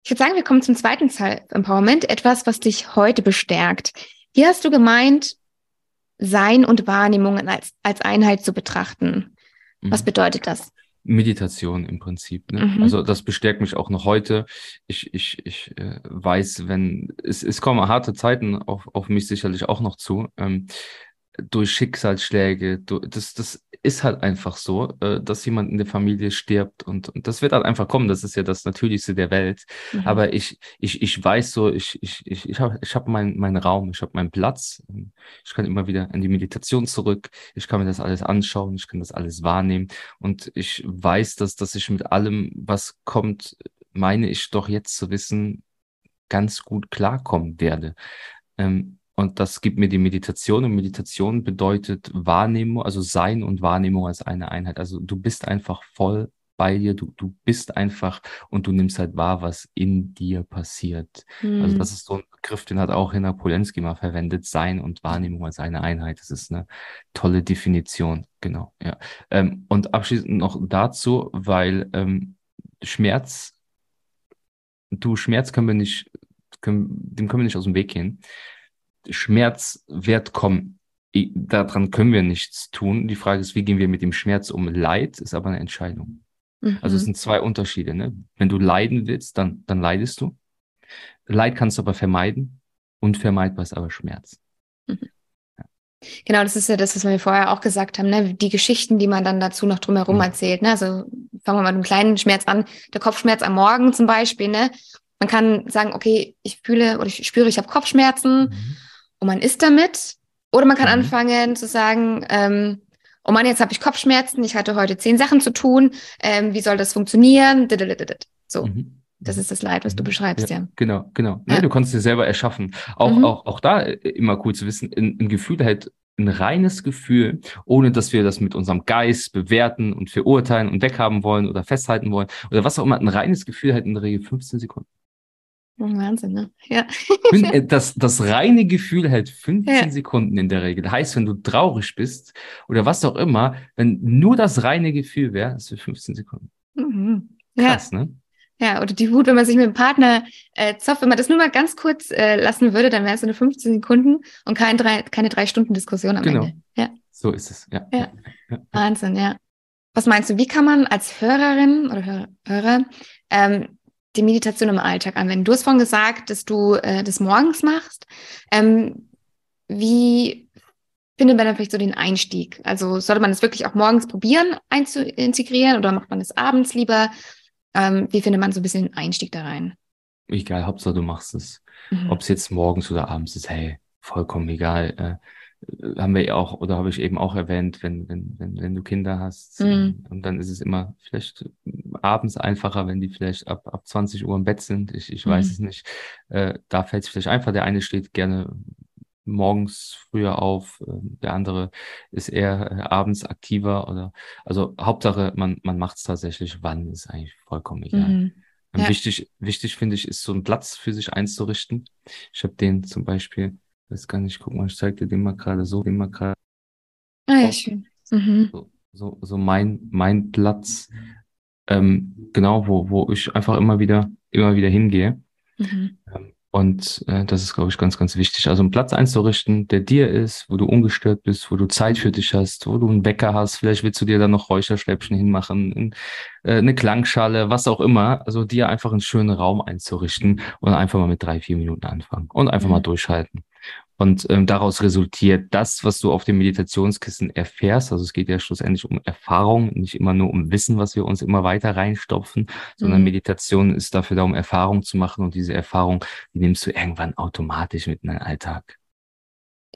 Ich würde sagen, wir kommen zum zweiten Self-Empowerment, etwas, was dich heute bestärkt. Hier hast du gemeint, Sein und Wahrnehmung als, als Einheit zu betrachten. Was mhm. bedeutet das? Meditation im Prinzip. Ne? Mhm. Also das bestärkt mich auch noch heute. Ich, ich, ich äh, weiß, wenn es, es kommen harte Zeiten auf, auf mich sicherlich auch noch zu. Ähm, durch Schicksalsschläge, durch, das, das ist halt einfach so, äh, dass jemand in der Familie stirbt und, und das wird halt einfach kommen. Das ist ja das Natürlichste der Welt. Mhm. Aber ich, ich, ich weiß so, ich, ich, ich, ich habe ich hab meinen mein Raum, ich habe meinen Platz. Ich kann immer wieder in die Meditation zurück. Ich kann mir das alles anschauen, ich kann das alles wahrnehmen. Und ich weiß, dass, dass ich mit allem, was kommt, meine ich doch jetzt zu wissen, ganz gut klarkommen werde. Ähm, und das gibt mir die Meditation. Und Meditation bedeutet Wahrnehmung, also Sein und Wahrnehmung als eine Einheit. Also du bist einfach voll bei dir, du, du bist einfach und du nimmst halt wahr, was in dir passiert. Mhm. Also das ist so ein Begriff, den hat auch Hina Polenski mal verwendet, Sein und Wahrnehmung als eine Einheit. Das ist eine tolle Definition, genau, ja. Ähm, und abschließend noch dazu, weil ähm, Schmerz, du, Schmerz können wir nicht, können, dem können wir nicht aus dem Weg gehen. Schmerz wird kommen daran können wir nichts tun. Die Frage ist, wie gehen wir mit dem Schmerz um? Leid ist aber eine Entscheidung. Mhm. Also es sind zwei Unterschiede. Ne? Wenn du leiden willst, dann, dann leidest du. Leid kannst du aber vermeiden. Unvermeidbar ist aber Schmerz. Mhm. Genau, das ist ja das, was wir vorher auch gesagt haben, ne? die Geschichten, die man dann dazu noch drumherum mhm. erzählt. Ne? Also fangen wir mal mit einem kleinen Schmerz an, der Kopfschmerz am Morgen zum Beispiel. Ne? Man kann sagen, okay, ich fühle oder ich spüre, ich habe Kopfschmerzen mhm. Und man ist damit oder man kann mhm. anfangen zu sagen, ähm, oh Mann, jetzt habe ich Kopfschmerzen, ich hatte heute zehn Sachen zu tun, ähm, wie soll das funktionieren? So. Mhm. Das ist das Leid, was du mhm. beschreibst, ja. ja. Genau, genau. Ja. Ja, du konntest dir selber erschaffen. Auch, mhm. auch, auch da äh, immer cool zu wissen, ein, ein Gefühl halt ein reines Gefühl, ohne dass wir das mit unserem Geist bewerten und verurteilen und weghaben wollen oder festhalten wollen oder was auch immer. Ein reines Gefühl halt in der Regel 15 Sekunden. Wahnsinn, ne? Ja. *laughs* Äh, das, das reine Gefühl hält 15 ja. Sekunden in der Regel. Heißt, wenn du traurig bist oder was auch immer, wenn nur das reine Gefühl wäre, ist für 15 Sekunden. Mhm. Krass, ja. ne? Ja, oder die Wut, wenn man sich mit dem Partner äh, zofft, wenn man das nur mal ganz kurz äh, lassen würde, dann wäre es eine 15 Sekunden und kein drei, keine drei Stunden Diskussion am genau. Ende. Ja. So ist es, ja. ja. ja. Wahnsinn, ja. Was meinst du, wie kann man als Hörerin oder Hörer ähm, die Meditation im Alltag anwenden? Du hast vorhin gesagt, dass du äh, das morgens machst. Ähm, wie findet man dann vielleicht so den Einstieg? Also sollte man das wirklich auch morgens probieren einzuintegrieren oder macht man es abends lieber? Ähm, wie findet man so ein bisschen den Einstieg da rein? Egal, Hauptsache du machst es. Mhm. Ob es jetzt morgens oder abends ist, hey, vollkommen egal. Äh, haben wir ja auch, oder habe ich eben auch erwähnt, wenn, wenn, wenn, wenn du Kinder hast. Mhm. Und dann ist es immer vielleicht abends einfacher, wenn die vielleicht ab, ab 20 Uhr im Bett sind. Ich, ich weiß mhm. es nicht. Äh, da fällt es vielleicht einfach. Der eine steht gerne morgens früher auf, äh, der andere ist eher äh, abends aktiver oder also Hauptsache man man macht es tatsächlich, wann ist eigentlich vollkommen egal. Mhm. Ähm, ja. Wichtig wichtig finde ich ist so einen Platz für sich einzurichten. Ich habe den zum Beispiel weiß gar nicht, guck mal, ich zeig dir den mal gerade so, den mal gerade. Ah, ja, schön. Mhm. So, so, so mein, mein Platz, ähm, genau, wo, wo ich einfach immer wieder, immer wieder hingehe. Mhm. Ähm, und äh, das ist, glaube ich, ganz, ganz wichtig. Also einen Platz einzurichten, der dir ist, wo du ungestört bist, wo du Zeit für dich hast, wo du einen Wecker hast. Vielleicht willst du dir dann noch Räucherstäbchen hinmachen, in, äh, eine Klangschale, was auch immer. Also dir einfach einen schönen Raum einzurichten und einfach mal mit drei, vier Minuten anfangen und einfach mhm. mal durchhalten. Und ähm, daraus resultiert das, was du auf dem Meditationskissen erfährst. Also es geht ja schlussendlich um Erfahrung, nicht immer nur um Wissen, was wir uns immer weiter reinstopfen, sondern mhm. Meditation ist dafür da, um Erfahrung zu machen. Und diese Erfahrung, die nimmst du irgendwann automatisch mit in deinen Alltag.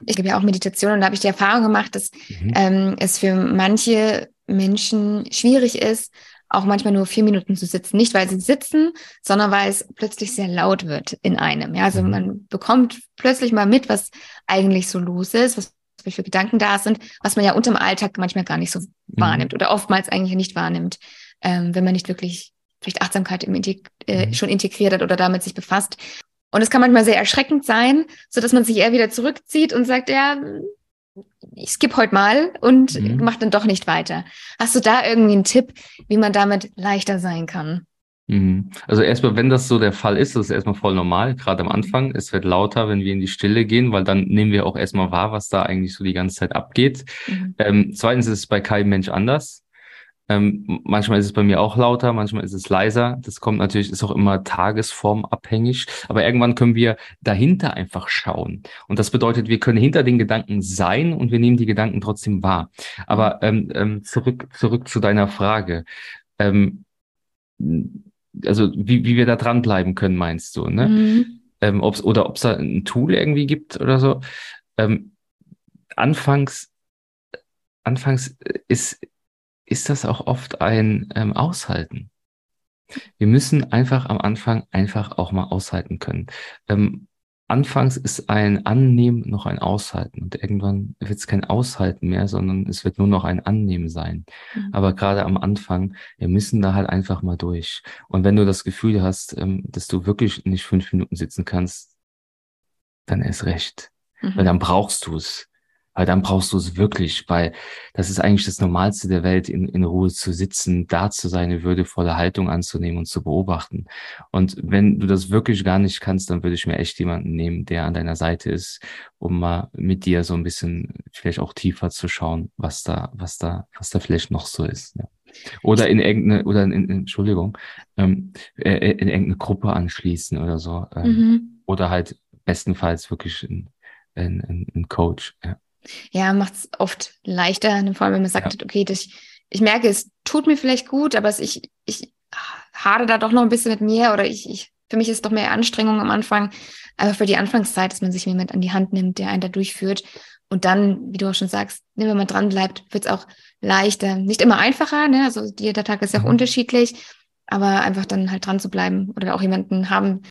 Ich gebe ja auch Meditation und da habe ich die Erfahrung gemacht, dass mhm. ähm, es für manche Menschen schwierig ist, auch manchmal nur vier Minuten zu sitzen. Nicht, weil sie sitzen, sondern weil es plötzlich sehr laut wird in einem. Ja, also mhm. man bekommt plötzlich mal mit, was eigentlich so los ist, was für Gedanken da sind, was man ja unterm Alltag manchmal gar nicht so mhm. wahrnimmt oder oftmals eigentlich nicht wahrnimmt, ähm, wenn man nicht wirklich vielleicht Achtsamkeit Integ äh, mhm. schon integriert hat oder damit sich befasst. Und es kann manchmal sehr erschreckend sein, so dass man sich eher wieder zurückzieht und sagt, ja, ich skippe heute mal und mhm. mache dann doch nicht weiter. Hast du da irgendwie einen Tipp, wie man damit leichter sein kann? Mhm. Also erstmal, wenn das so der Fall ist, das ist erstmal voll normal, gerade am Anfang. Es wird lauter, wenn wir in die Stille gehen, weil dann nehmen wir auch erstmal wahr, was da eigentlich so die ganze Zeit abgeht. Mhm. Ähm, zweitens ist es bei keinem Mensch anders. Ähm, manchmal ist es bei mir auch lauter, manchmal ist es leiser. Das kommt natürlich, ist auch immer tagesformabhängig. Aber irgendwann können wir dahinter einfach schauen. Und das bedeutet, wir können hinter den Gedanken sein und wir nehmen die Gedanken trotzdem wahr. Aber ähm, ähm, zurück, zurück zu deiner Frage. Ähm, also wie, wie wir da dranbleiben können, meinst du, ne? Mhm. Ähm, ob's, oder ob es da ein Tool irgendwie gibt oder so. Ähm, anfangs, anfangs ist, ist das auch oft ein ähm, Aushalten. Wir müssen einfach am Anfang einfach auch mal aushalten können. Ähm, anfangs ist ein Annehmen noch ein Aushalten und irgendwann wird es kein Aushalten mehr, sondern es wird nur noch ein Annehmen sein. Mhm. Aber gerade am Anfang, wir müssen da halt einfach mal durch. Und wenn du das Gefühl hast, ähm, dass du wirklich nicht fünf Minuten sitzen kannst, dann ist recht. Mhm. Weil dann brauchst du es. Weil dann brauchst du es wirklich, weil das ist eigentlich das Normalste der Welt, in, in Ruhe zu sitzen, da zu sein, eine würdevolle Haltung anzunehmen und zu beobachten. Und wenn du das wirklich gar nicht kannst, dann würde ich mir echt jemanden nehmen, der an deiner Seite ist, um mal mit dir so ein bisschen vielleicht auch tiefer zu schauen, was da, was da, was da vielleicht noch so ist. Ja. Oder in irgendeine, oder in, in Entschuldigung, ähm, äh, in irgendeine Gruppe anschließen oder so. Ähm, mhm. Oder halt bestenfalls wirklich ein, ein, ein Coach. Ja ja, macht es oft leichter, vor allem wenn man sagt, ja. okay, das, ich merke, es tut mir vielleicht gut, aber es, ich, ich hade da doch noch ein bisschen mit mir oder ich, ich, für mich ist es doch mehr Anstrengung am Anfang, aber für die Anfangszeit, dass man sich jemand an die Hand nimmt, der einen da durchführt und dann, wie du auch schon sagst, ne, wenn man dran bleibt, wird es auch leichter. Nicht immer einfacher, ne? also jeder Tag ist ja auch mhm. unterschiedlich, aber einfach dann halt dran zu bleiben oder auch jemanden haben,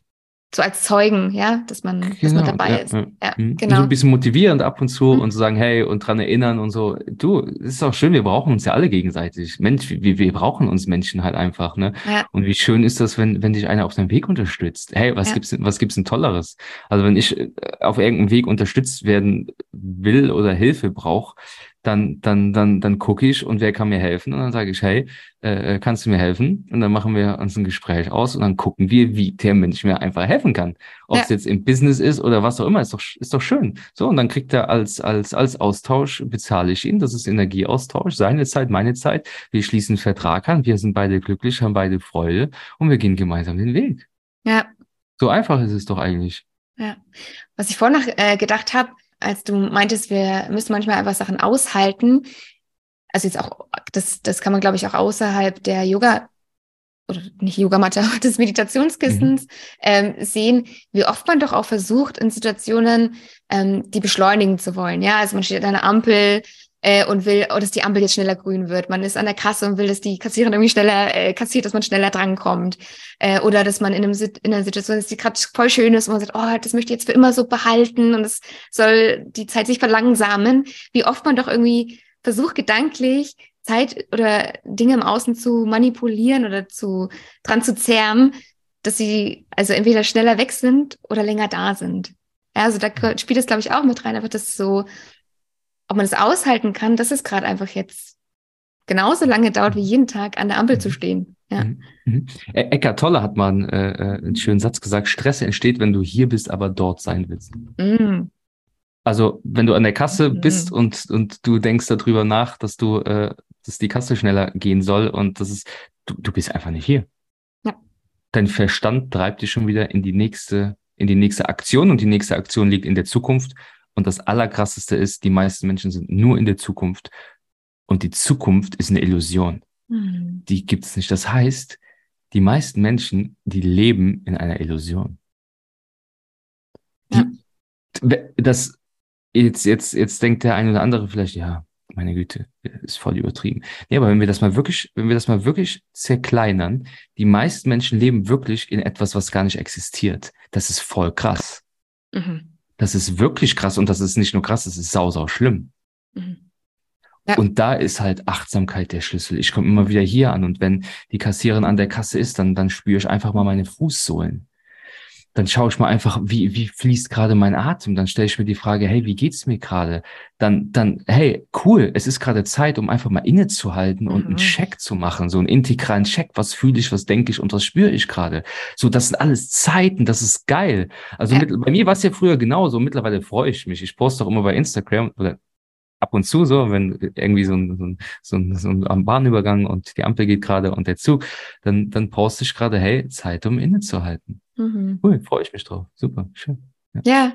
so als Zeugen, ja, dass man, genau, dass man genau, dabei ja, ist. Ja, ja mhm. genau. So ein bisschen motivierend ab und zu mhm. und zu sagen, hey, und dran erinnern und so. Du, es ist auch schön, wir brauchen uns ja alle gegenseitig. Mensch, wir, wir brauchen uns Menschen halt einfach, ne? Ja. Und wie schön ist das, wenn, wenn dich einer auf deinem Weg unterstützt? Hey, was ja. gibt's, was gibt's denn Tolleres? Also wenn ich äh, auf irgendeinem Weg unterstützt werden will oder Hilfe brauche, dann, dann, dann, dann gucke ich und wer kann mir helfen? Und dann sage ich, hey, äh, äh, kannst du mir helfen? Und dann machen wir uns ein Gespräch aus und dann gucken wir, wie der Mensch mir einfach helfen kann. Ob ja. es jetzt im Business ist oder was auch immer, ist doch, ist doch schön. So, und dann kriegt er als, als, als Austausch, bezahle ich ihn. Das ist Energieaustausch, seine Zeit, meine Zeit. Wir schließen einen Vertrag an, wir sind beide glücklich, haben beide Freude und wir gehen gemeinsam den Weg. Ja. So einfach ist es doch eigentlich. Ja. Was ich vorhin noch äh, gedacht habe, als du meintest, wir müssen manchmal einfach Sachen aushalten. Also jetzt auch, das, das kann man, glaube ich, auch außerhalb der Yoga oder nicht Yogamatte, *laughs* aber des Meditationskistens mhm. ähm, sehen, wie oft man doch auch versucht, in Situationen ähm, die beschleunigen zu wollen. Ja, also man steht an einer Ampel, äh, und will, oh, dass die Ampel jetzt schneller grün wird. Man ist an der Kasse und will, dass die Kassiererin irgendwie schneller äh, kassiert, dass man schneller drankommt. Äh, oder dass man in, einem, in einer Situation ist, die gerade voll schön ist und man sagt, oh, das möchte ich jetzt für immer so behalten und es soll die Zeit sich verlangsamen. Wie oft man doch irgendwie versucht, gedanklich Zeit oder Dinge im Außen zu manipulieren oder zu dran zu zerren, dass sie also entweder schneller weg sind oder länger da sind. Ja, also da spielt es, glaube ich, auch mit rein, einfach das so ob man es aushalten kann, dass es gerade einfach jetzt genauso lange dauert, wie jeden Tag an der Ampel zu stehen. Ja. Mhm. mhm. E-, Eckart Tolle hat mal einen, äh, äh, einen schönen Satz gesagt, Stress entsteht, wenn du hier bist, aber dort sein willst. Mhm. Also wenn du an der Kasse mhm. bist und, und du denkst darüber nach, dass du, äh, dass die Kasse schneller gehen soll und das ist, du, du bist einfach nicht hier. Ja. Dein Verstand treibt dich schon wieder in die nächste, in die nächste Aktion und die nächste Aktion liegt in der Zukunft und das Allerkrasseste ist, die meisten Menschen sind nur in der Zukunft. Und die Zukunft ist eine Illusion. Mhm. Die gibt es nicht. Das heißt, die meisten Menschen, die leben in einer Illusion. Ja. das, jetzt, jetzt, jetzt denkt der eine oder andere vielleicht, ja, meine Güte, ist voll übertrieben. Nee, aber wenn wir das mal wirklich, wenn wir das mal wirklich zerkleinern, die meisten Menschen leben wirklich in etwas, was gar nicht existiert. Das ist voll krass. Mhm. Das ist wirklich krass und das ist nicht nur krass, das ist sau, sau schlimm. Mhm. Ja. Und da ist halt Achtsamkeit der Schlüssel. Ich komme immer wieder hier an und wenn die Kassiererin an der Kasse ist, dann, dann spüre ich einfach mal meine Fußsohlen dann schaue ich mal einfach, wie, wie fließt gerade mein Atem. Dann stelle ich mir die Frage, hey, wie geht's mir gerade? Dann, dann, hey, cool, es ist gerade Zeit, um einfach mal innezuhalten und einen mhm. Check zu machen, so einen integralen Check. Was fühle ich, was denke ich und was spüre ich gerade? So, das sind alles Zeiten, das ist geil. Also ja. mit, bei mir war es ja früher genauso. Mittlerweile freue ich mich. Ich poste auch immer bei Instagram oder ab und zu so, wenn irgendwie so ein, so ein, so ein, so ein Bahnübergang und die Ampel geht gerade und der Zug, dann, dann poste ich gerade, hey, Zeit, um innezuhalten. Mhm. Cool, freue ich mich drauf. Super, schön. Ja. ja,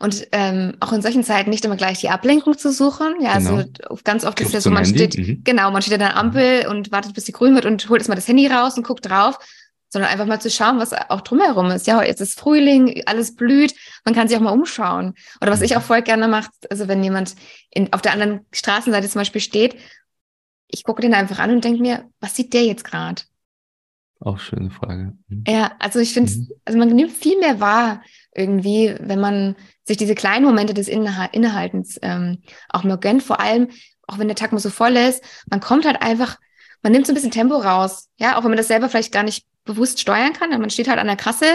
und ähm, auch in solchen Zeiten nicht immer gleich die Ablenkung zu suchen. Ja, also genau. also ganz oft ist ja so, man Handy. steht, mhm. genau, man steht an der Ampel mhm. und wartet, bis sie grün wird und holt erstmal das Handy raus und guckt drauf, sondern einfach mal zu schauen, was auch drumherum ist. Ja, jetzt ist Frühling, alles blüht, man kann sich auch mal umschauen. Oder was mhm. ich auch voll gerne mache, also wenn jemand in, auf der anderen Straßenseite zum Beispiel steht, ich gucke den einfach an und denke mir, was sieht der jetzt gerade? Auch schöne Frage. Mhm. Ja, also ich finde, mhm. also man nimmt viel mehr wahr irgendwie, wenn man sich diese kleinen Momente des Innehaltens ähm, auch mal gönnt. Vor allem, auch wenn der Tag mal so voll ist, man kommt halt einfach, man nimmt so ein bisschen Tempo raus. Ja, auch wenn man das selber vielleicht gar nicht bewusst steuern kann. Man steht halt an der Kasse,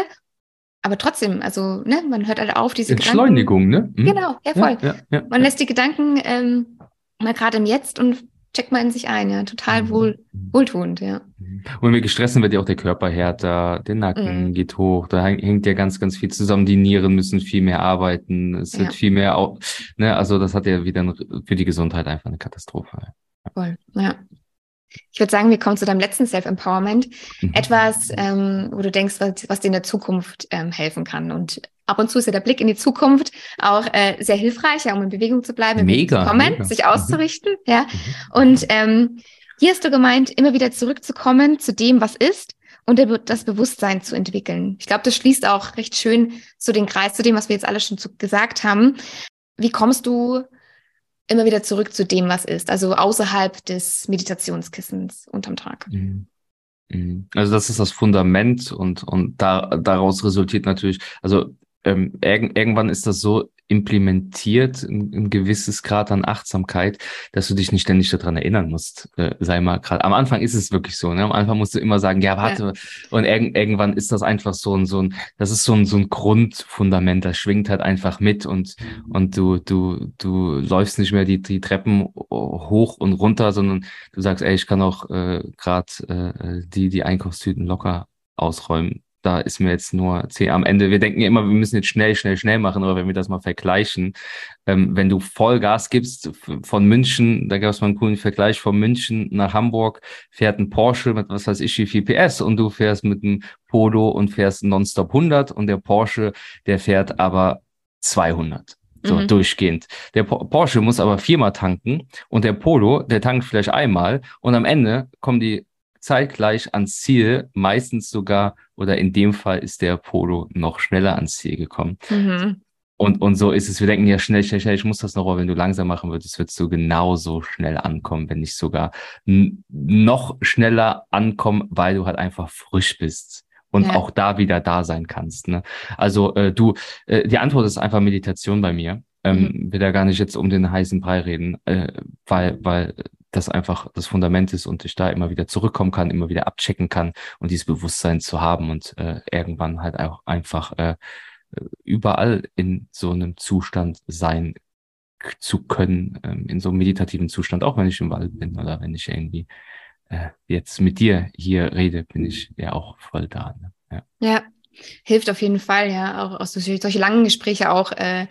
aber trotzdem, also ne, man hört halt auf diese Entschleunigung, Gedanken. ne? Mhm. Genau, ja voll. Ja, ja, ja, man lässt die Gedanken ähm, mal gerade im Jetzt und checkt mal in sich ein, ja, total mhm. wohl, wohltuend, ja. Mhm. Und wenn wir gestressen, wird ja auch der Körper härter, der Nacken mhm. geht hoch, da hängt ja ganz, ganz viel zusammen. Die Nieren müssen viel mehr arbeiten, es wird viel mehr, auch, ne, also das hat ja wieder für die Gesundheit einfach eine Katastrophe. Voll, ja. Ich würde sagen, wir kommen zu deinem letzten Self-Empowerment. Mhm. Etwas, ähm, wo du denkst, was, was dir in der Zukunft ähm, helfen kann. Und ab und zu ist ja der Blick in die Zukunft auch äh, sehr hilfreich, ja, um in Bewegung zu bleiben, mega, zu kommen, mega. sich auszurichten. Mhm. Ja. Mhm. Und ähm, hier hast du gemeint, immer wieder zurückzukommen zu dem, was ist und das Bewusstsein zu entwickeln. Ich glaube, das schließt auch recht schön so den Kreis zu dem, was wir jetzt alle schon zu, gesagt haben. Wie kommst du immer wieder zurück zu dem, was ist, also außerhalb des Meditationskissens unterm Tag. Mhm. Mhm. Also das ist das Fundament und, und da, daraus resultiert natürlich, also ähm, irgendwann ist das so implementiert, ein, ein, gewisses Grad an Achtsamkeit, dass du dich nicht ständig daran erinnern musst. Äh, sei mal gerade. Am Anfang ist es wirklich so. Ne? Am Anfang musst du immer sagen, ja, warte. Ja. Und irg irgendwann ist das einfach so ein, so ein, das ist so ein, so ein Grundfundament, das schwingt halt einfach mit und, und du, du, du läufst nicht mehr die, die Treppen hoch und runter, sondern du sagst, ey, ich kann auch äh, gerade äh, die, die Einkaufstüten locker ausräumen da ist mir jetzt nur zehn am Ende. Wir denken ja immer, wir müssen jetzt schnell, schnell, schnell machen, aber wenn wir das mal vergleichen, ähm, wenn du Vollgas gibst von München, da gab es mal einen coolen Vergleich, von München nach Hamburg fährt ein Porsche mit was weiß ich wie viel PS und du fährst mit einem Polo und fährst nonstop 100 und der Porsche, der fährt aber 200. So, mhm. durchgehend. Der Porsche muss aber viermal tanken und der Polo, der tankt vielleicht einmal und am Ende kommen die zeitgleich ans Ziel, meistens sogar, oder in dem Fall ist der Polo noch schneller ans Ziel gekommen. Mhm. Und, und so ist es. Wir denken ja schnell, schnell, schnell, ich muss das noch, aber wenn du langsam machen würdest, würdest du genauso schnell ankommen, wenn nicht sogar noch schneller ankommen, weil du halt einfach frisch bist und ja. auch da wieder da sein kannst. Ne? Also äh, du, äh, die Antwort ist einfach Meditation bei mir. Ähm, mhm. Will da gar nicht jetzt um den heißen Brei reden, äh, weil, weil das einfach das Fundament ist und ich da immer wieder zurückkommen kann, immer wieder abchecken kann und dieses Bewusstsein zu haben und äh, irgendwann halt auch einfach äh, überall in so einem Zustand sein zu können, ähm, in so einem meditativen Zustand, auch wenn ich im Wald bin oder wenn ich irgendwie äh, jetzt mit dir hier rede, bin ich ja auch voll da. Ne? Ja. ja. hilft auf jeden Fall, ja, auch aus solche, langen Gespräche auch äh,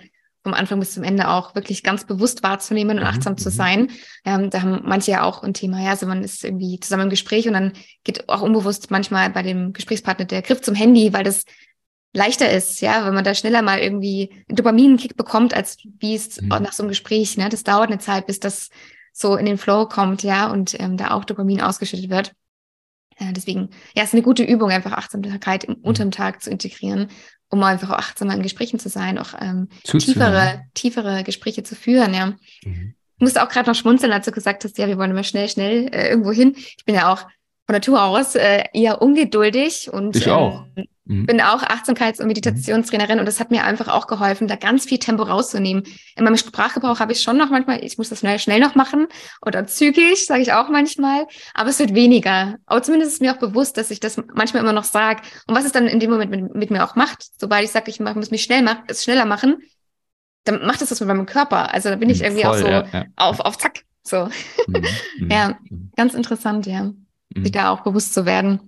vom Anfang bis zum Ende auch wirklich ganz bewusst wahrzunehmen und mhm. achtsam zu mhm. sein. Ähm, da haben manche ja auch ein Thema, ja, also man ist irgendwie zusammen im Gespräch und dann geht auch unbewusst manchmal bei dem Gesprächspartner der Griff zum Handy, weil das leichter ist, ja, wenn man da schneller mal irgendwie einen Dopaminkick bekommt, als wie es mhm. nach so einem Gespräch, ne? Das dauert eine Zeit, bis das so in den Flow kommt, ja, und ähm, da auch Dopamin ausgeschüttet wird. Ja, deswegen, ja, es ist eine gute Übung, einfach Achtsamkeit im, mhm. unterm Tag zu integrieren um einfach auch achtsamer in Gesprächen zu sein, auch ähm, tiefere, tiefere Gespräche zu führen, ja. Mhm. Ich musste auch gerade noch schmunzeln, als du gesagt hast, ja, wir wollen immer schnell, schnell äh, irgendwo hin. Ich bin ja auch von Natur aus äh, eher ungeduldig und ich auch. Ähm, Mhm. Bin auch Achtsamkeits- und Meditationstrainerin und das hat mir einfach auch geholfen, da ganz viel Tempo rauszunehmen. In meinem Sprachgebrauch habe ich schon noch manchmal, ich muss das schnell, schnell noch machen oder zügig, sage ich auch manchmal, aber es wird weniger. Aber zumindest ist mir auch bewusst, dass ich das manchmal immer noch sage. Und was es dann in dem Moment mit, mit mir auch macht, sobald ich sage, ich muss mich schnell machen, es schneller machen, dann macht es was mit meinem Körper. Also da bin ich mhm, irgendwie Voll, auch so ja, ja. auf, auf Zack. So. Mhm, *laughs* mhm ja, mhm. ganz interessant, ja. Sich da auch bewusst zu werden.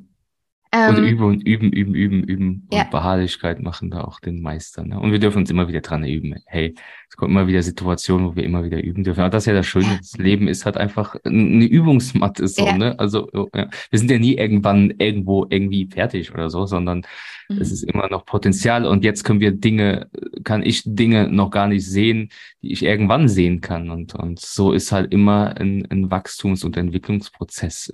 Ähm, und üben und üben, üben, üben, üben. Ja. Und Beharrlichkeit machen da auch den Meister. Ne? Und wir dürfen uns immer wieder dran üben. Hey, es kommt immer wieder Situationen, wo wir immer wieder üben dürfen. Aber das ist ja das Schöne. Das Leben ist halt einfach eine Übungsmatte. So, ja. ne? Also ja. wir sind ja nie irgendwann irgendwo irgendwie fertig oder so, sondern mhm. es ist immer noch Potenzial. Und jetzt können wir Dinge, kann ich Dinge noch gar nicht sehen, die ich irgendwann sehen kann. Und, und so ist halt immer ein, ein Wachstums- und Entwicklungsprozess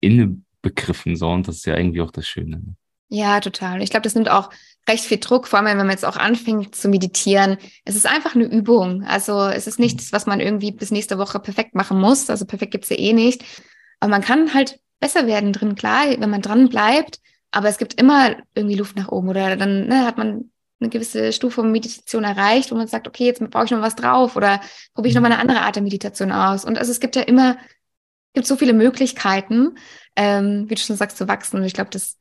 äh, in begriffen, so und das ist ja irgendwie auch das Schöne. Ne? Ja, total. Ich glaube, das nimmt auch recht viel Druck, vor allem wenn man jetzt auch anfängt zu meditieren. Es ist einfach eine Übung. Also es ist nichts, was man irgendwie bis nächste Woche perfekt machen muss. Also perfekt gibt's ja eh nicht. Aber man kann halt besser werden drin, klar, wenn man dran bleibt, aber es gibt immer irgendwie Luft nach oben oder dann ne, hat man eine gewisse Stufe von Meditation erreicht, wo man sagt, okay, jetzt brauche ich noch was drauf oder probiere ich noch mal eine andere Art der Meditation aus. Und also es gibt ja immer, gibt so viele Möglichkeiten, ähm, wie du schon sagst, zu wachsen. Und ich glaube, das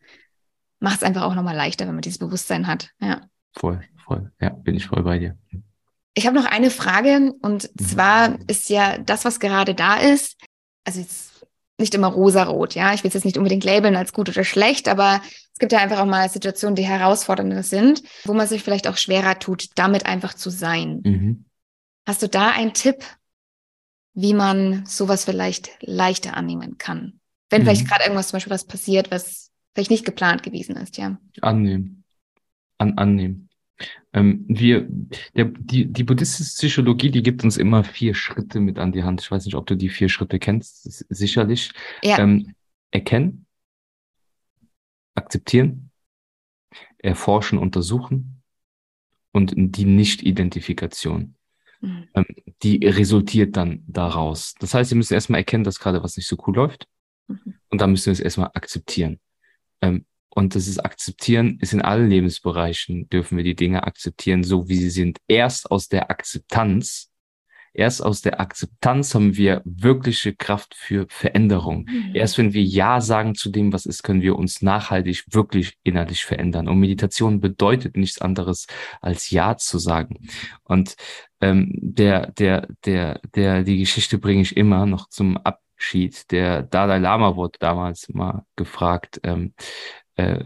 macht es einfach auch nochmal leichter, wenn man dieses Bewusstsein hat. Ja. Voll, voll. Ja, bin ich voll bei dir. Ich habe noch eine Frage und mhm. zwar ist ja das, was gerade da ist, also jetzt nicht immer rosarot, ja. Ich will es jetzt nicht unbedingt labeln als gut oder schlecht, aber es gibt ja einfach auch mal Situationen, die herausfordernder sind, wo man sich vielleicht auch schwerer tut, damit einfach zu sein. Mhm. Hast du da einen Tipp, wie man sowas vielleicht leichter annehmen kann? Wenn mhm. vielleicht gerade irgendwas zum Beispiel was passiert, was vielleicht nicht geplant gewesen ist, ja. Annehmen. An, annehmen. Ähm, wir, der, die, die buddhistische Psychologie, die gibt uns immer vier Schritte mit an die Hand. Ich weiß nicht, ob du die vier Schritte kennst, sicherlich. Ja. Ähm, erkennen, akzeptieren, erforschen, untersuchen und die Nicht-Identifikation. Mhm. Ähm, die resultiert dann daraus. Das heißt, wir müssen erstmal erkennen, dass gerade was nicht so cool läuft. Mhm. Und dann müssen wir es erstmal akzeptieren. Ähm, und das ist akzeptieren, ist in allen Lebensbereichen, dürfen wir die Dinge akzeptieren, so wie sie sind. Erst aus der Akzeptanz, erst aus der Akzeptanz haben wir wirkliche Kraft für Veränderung. Mhm. Erst wenn wir Ja sagen zu dem, was ist, können wir uns nachhaltig wirklich innerlich verändern. Und Meditation bedeutet nichts anderes als Ja zu sagen. Und ähm, der, der, der, der, die Geschichte bringe ich immer noch zum Abschied. Der Dalai Lama wurde damals mal gefragt, ähm, äh,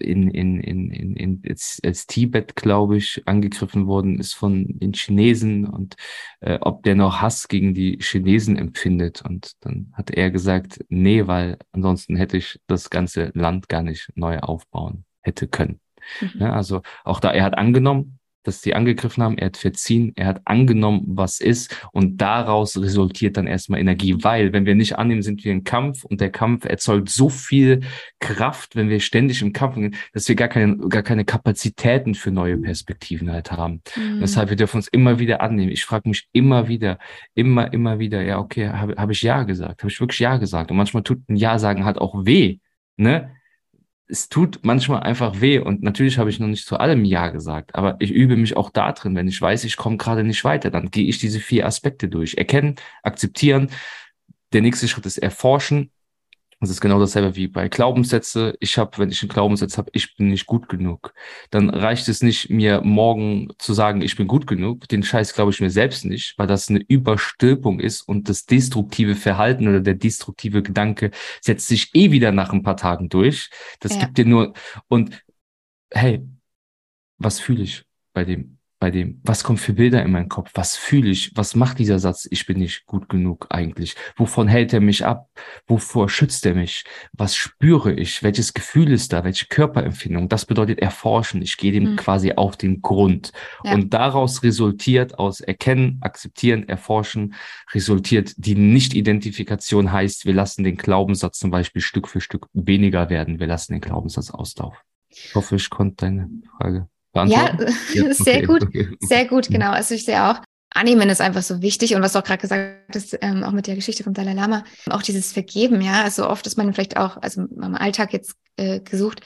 in, in, in, in, in als, als Tibet, glaube ich, angegriffen worden ist von den Chinesen und äh, ob der noch Hass gegen die Chinesen empfindet. Und dann hat er gesagt, nee, weil ansonsten hätte ich das ganze Land gar nicht neu aufbauen hätte können. Mhm. Ja, also auch da, er hat angenommen, dass sie angegriffen haben, er hat verziehen, er hat angenommen, was ist und daraus resultiert dann erstmal Energie, weil wenn wir nicht annehmen, sind wir im Kampf und der Kampf erzeugt so viel Kraft, wenn wir ständig im Kampf sind, dass wir gar keine, gar keine Kapazitäten für neue Perspektiven halt haben. Mhm. Deshalb, wir dürfen uns immer wieder annehmen. Ich frage mich immer wieder, immer, immer wieder, ja, okay, habe hab ich Ja gesagt? Habe ich wirklich Ja gesagt? Und manchmal tut ein Ja sagen halt auch weh, ne? Es tut manchmal einfach weh und natürlich habe ich noch nicht zu allem Ja gesagt, aber ich übe mich auch da drin, wenn ich weiß, ich komme gerade nicht weiter, dann gehe ich diese vier Aspekte durch. Erkennen, akzeptieren. Der nächste Schritt ist erforschen, das ist genau dasselbe wie bei Glaubenssätze. Ich habe, wenn ich einen Glaubenssatz habe, ich bin nicht gut genug, dann reicht es nicht, mir morgen zu sagen, ich bin gut genug. Den Scheiß glaube ich mir selbst nicht, weil das eine Überstülpung ist und das destruktive Verhalten oder der destruktive Gedanke setzt sich eh wieder nach ein paar Tagen durch. Das ja. gibt dir nur und hey, was fühle ich bei dem? Bei dem, was kommt für Bilder in meinen Kopf, was fühle ich, was macht dieser Satz, ich bin nicht gut genug eigentlich, wovon hält er mich ab, wovor schützt er mich, was spüre ich, welches Gefühl ist da, welche Körperempfindung, das bedeutet erforschen, ich gehe dem mhm. quasi auf den Grund. Ja. und daraus resultiert aus erkennen, akzeptieren, erforschen, resultiert die Nicht-Identifikation heißt, wir lassen den Glaubenssatz zum Beispiel Stück für Stück weniger werden, wir lassen den Glaubenssatz auslaufen. Ich hoffe, ich konnte deine Frage? Ja, *laughs* *laughs* sehr okay, gut, sehr gut, genau. Also ich sehe auch, Annehmen ist einfach so wichtig und was du auch gerade gesagt hast, ähm, auch mit der Geschichte vom Dalai Lama, auch dieses Vergeben, ja, also oft ist man vielleicht auch, also im Alltag jetzt äh, gesucht,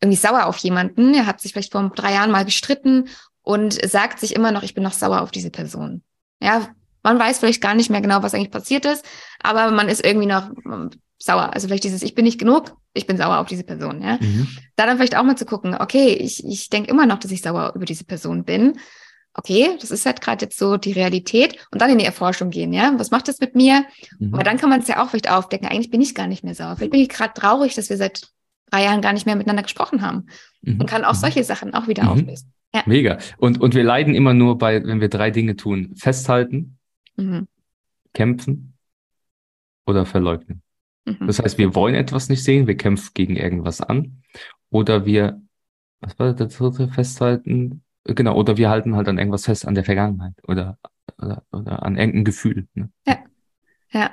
irgendwie sauer auf jemanden, er hat sich vielleicht vor drei Jahren mal gestritten und sagt sich immer noch, ich bin noch sauer auf diese Person. Ja, man weiß vielleicht gar nicht mehr genau, was eigentlich passiert ist, aber man ist irgendwie noch sauer. Also vielleicht dieses, ich bin nicht genug, ich bin sauer auf diese Person. Ja? Mhm. Da dann vielleicht auch mal zu gucken, okay, ich, ich denke immer noch, dass ich sauer über diese Person bin. Okay, das ist halt gerade jetzt so die Realität und dann in die Erforschung gehen, ja. Was macht das mit mir? Mhm. Aber dann kann man es ja auch vielleicht aufdecken, eigentlich bin ich gar nicht mehr sauer. Vielleicht bin ich gerade traurig, dass wir seit drei Jahren gar nicht mehr miteinander gesprochen haben. Mhm. Und kann auch mhm. solche Sachen auch wieder mhm. auflösen. Ja. Mega. Und, und wir leiden immer nur bei, wenn wir drei Dinge tun. Festhalten, mhm. kämpfen oder verleugnen. Mhm. Das heißt, wir wollen etwas nicht sehen, wir kämpfen gegen irgendwas an. Oder wir, was war das dritte, festhalten? Genau, oder wir halten halt an irgendwas fest, an der Vergangenheit oder, oder, oder an irgendeinem Gefühl. Ne? Ja. Ja.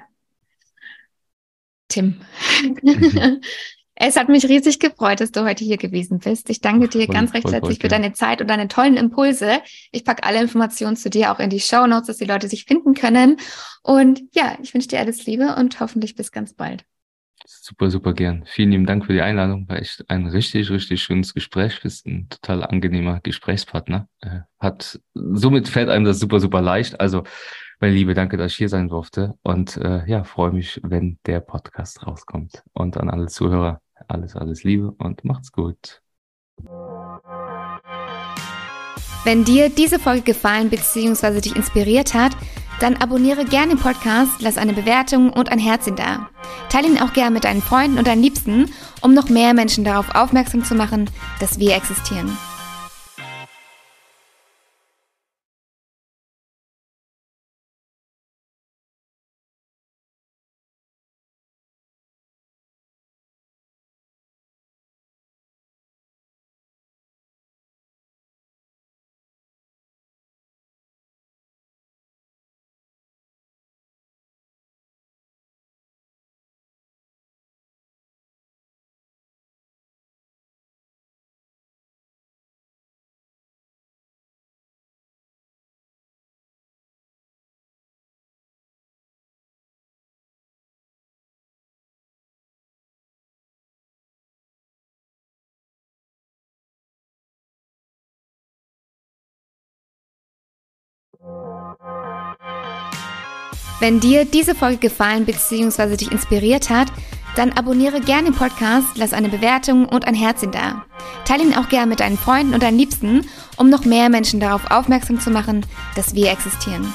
Tim. *laughs* Es hat mich riesig gefreut, dass du heute hier gewesen bist. Ich danke dir voll, ganz recht herzlich für deine Zeit und deine tollen Impulse. Ich packe alle Informationen zu dir auch in die Show Notes, dass die Leute sich finden können. Und ja, ich wünsche dir alles Liebe und hoffentlich bis ganz bald. Super, super gern. Vielen lieben Dank für die Einladung. War echt ein richtig, richtig schönes Gespräch. Bist ein total angenehmer Gesprächspartner. Äh, hat, somit fällt einem das super, super leicht. Also, meine Liebe, danke, dass ich hier sein durfte. Und äh, ja, freue mich, wenn der Podcast rauskommt. Und an alle Zuhörer, alles, alles Liebe und macht's gut. Wenn dir diese Folge gefallen bzw. dich inspiriert hat, dann abonniere gerne den Podcast, lass eine Bewertung und ein Herzchen da. Teile ihn auch gerne mit deinen Freunden und deinen Liebsten, um noch mehr Menschen darauf aufmerksam zu machen, dass wir existieren. Wenn dir diese Folge gefallen bzw. dich inspiriert hat, dann abonniere gerne den Podcast, lass eine Bewertung und ein Herzchen da. Teile ihn auch gerne mit deinen Freunden und deinen Liebsten, um noch mehr Menschen darauf aufmerksam zu machen, dass wir existieren.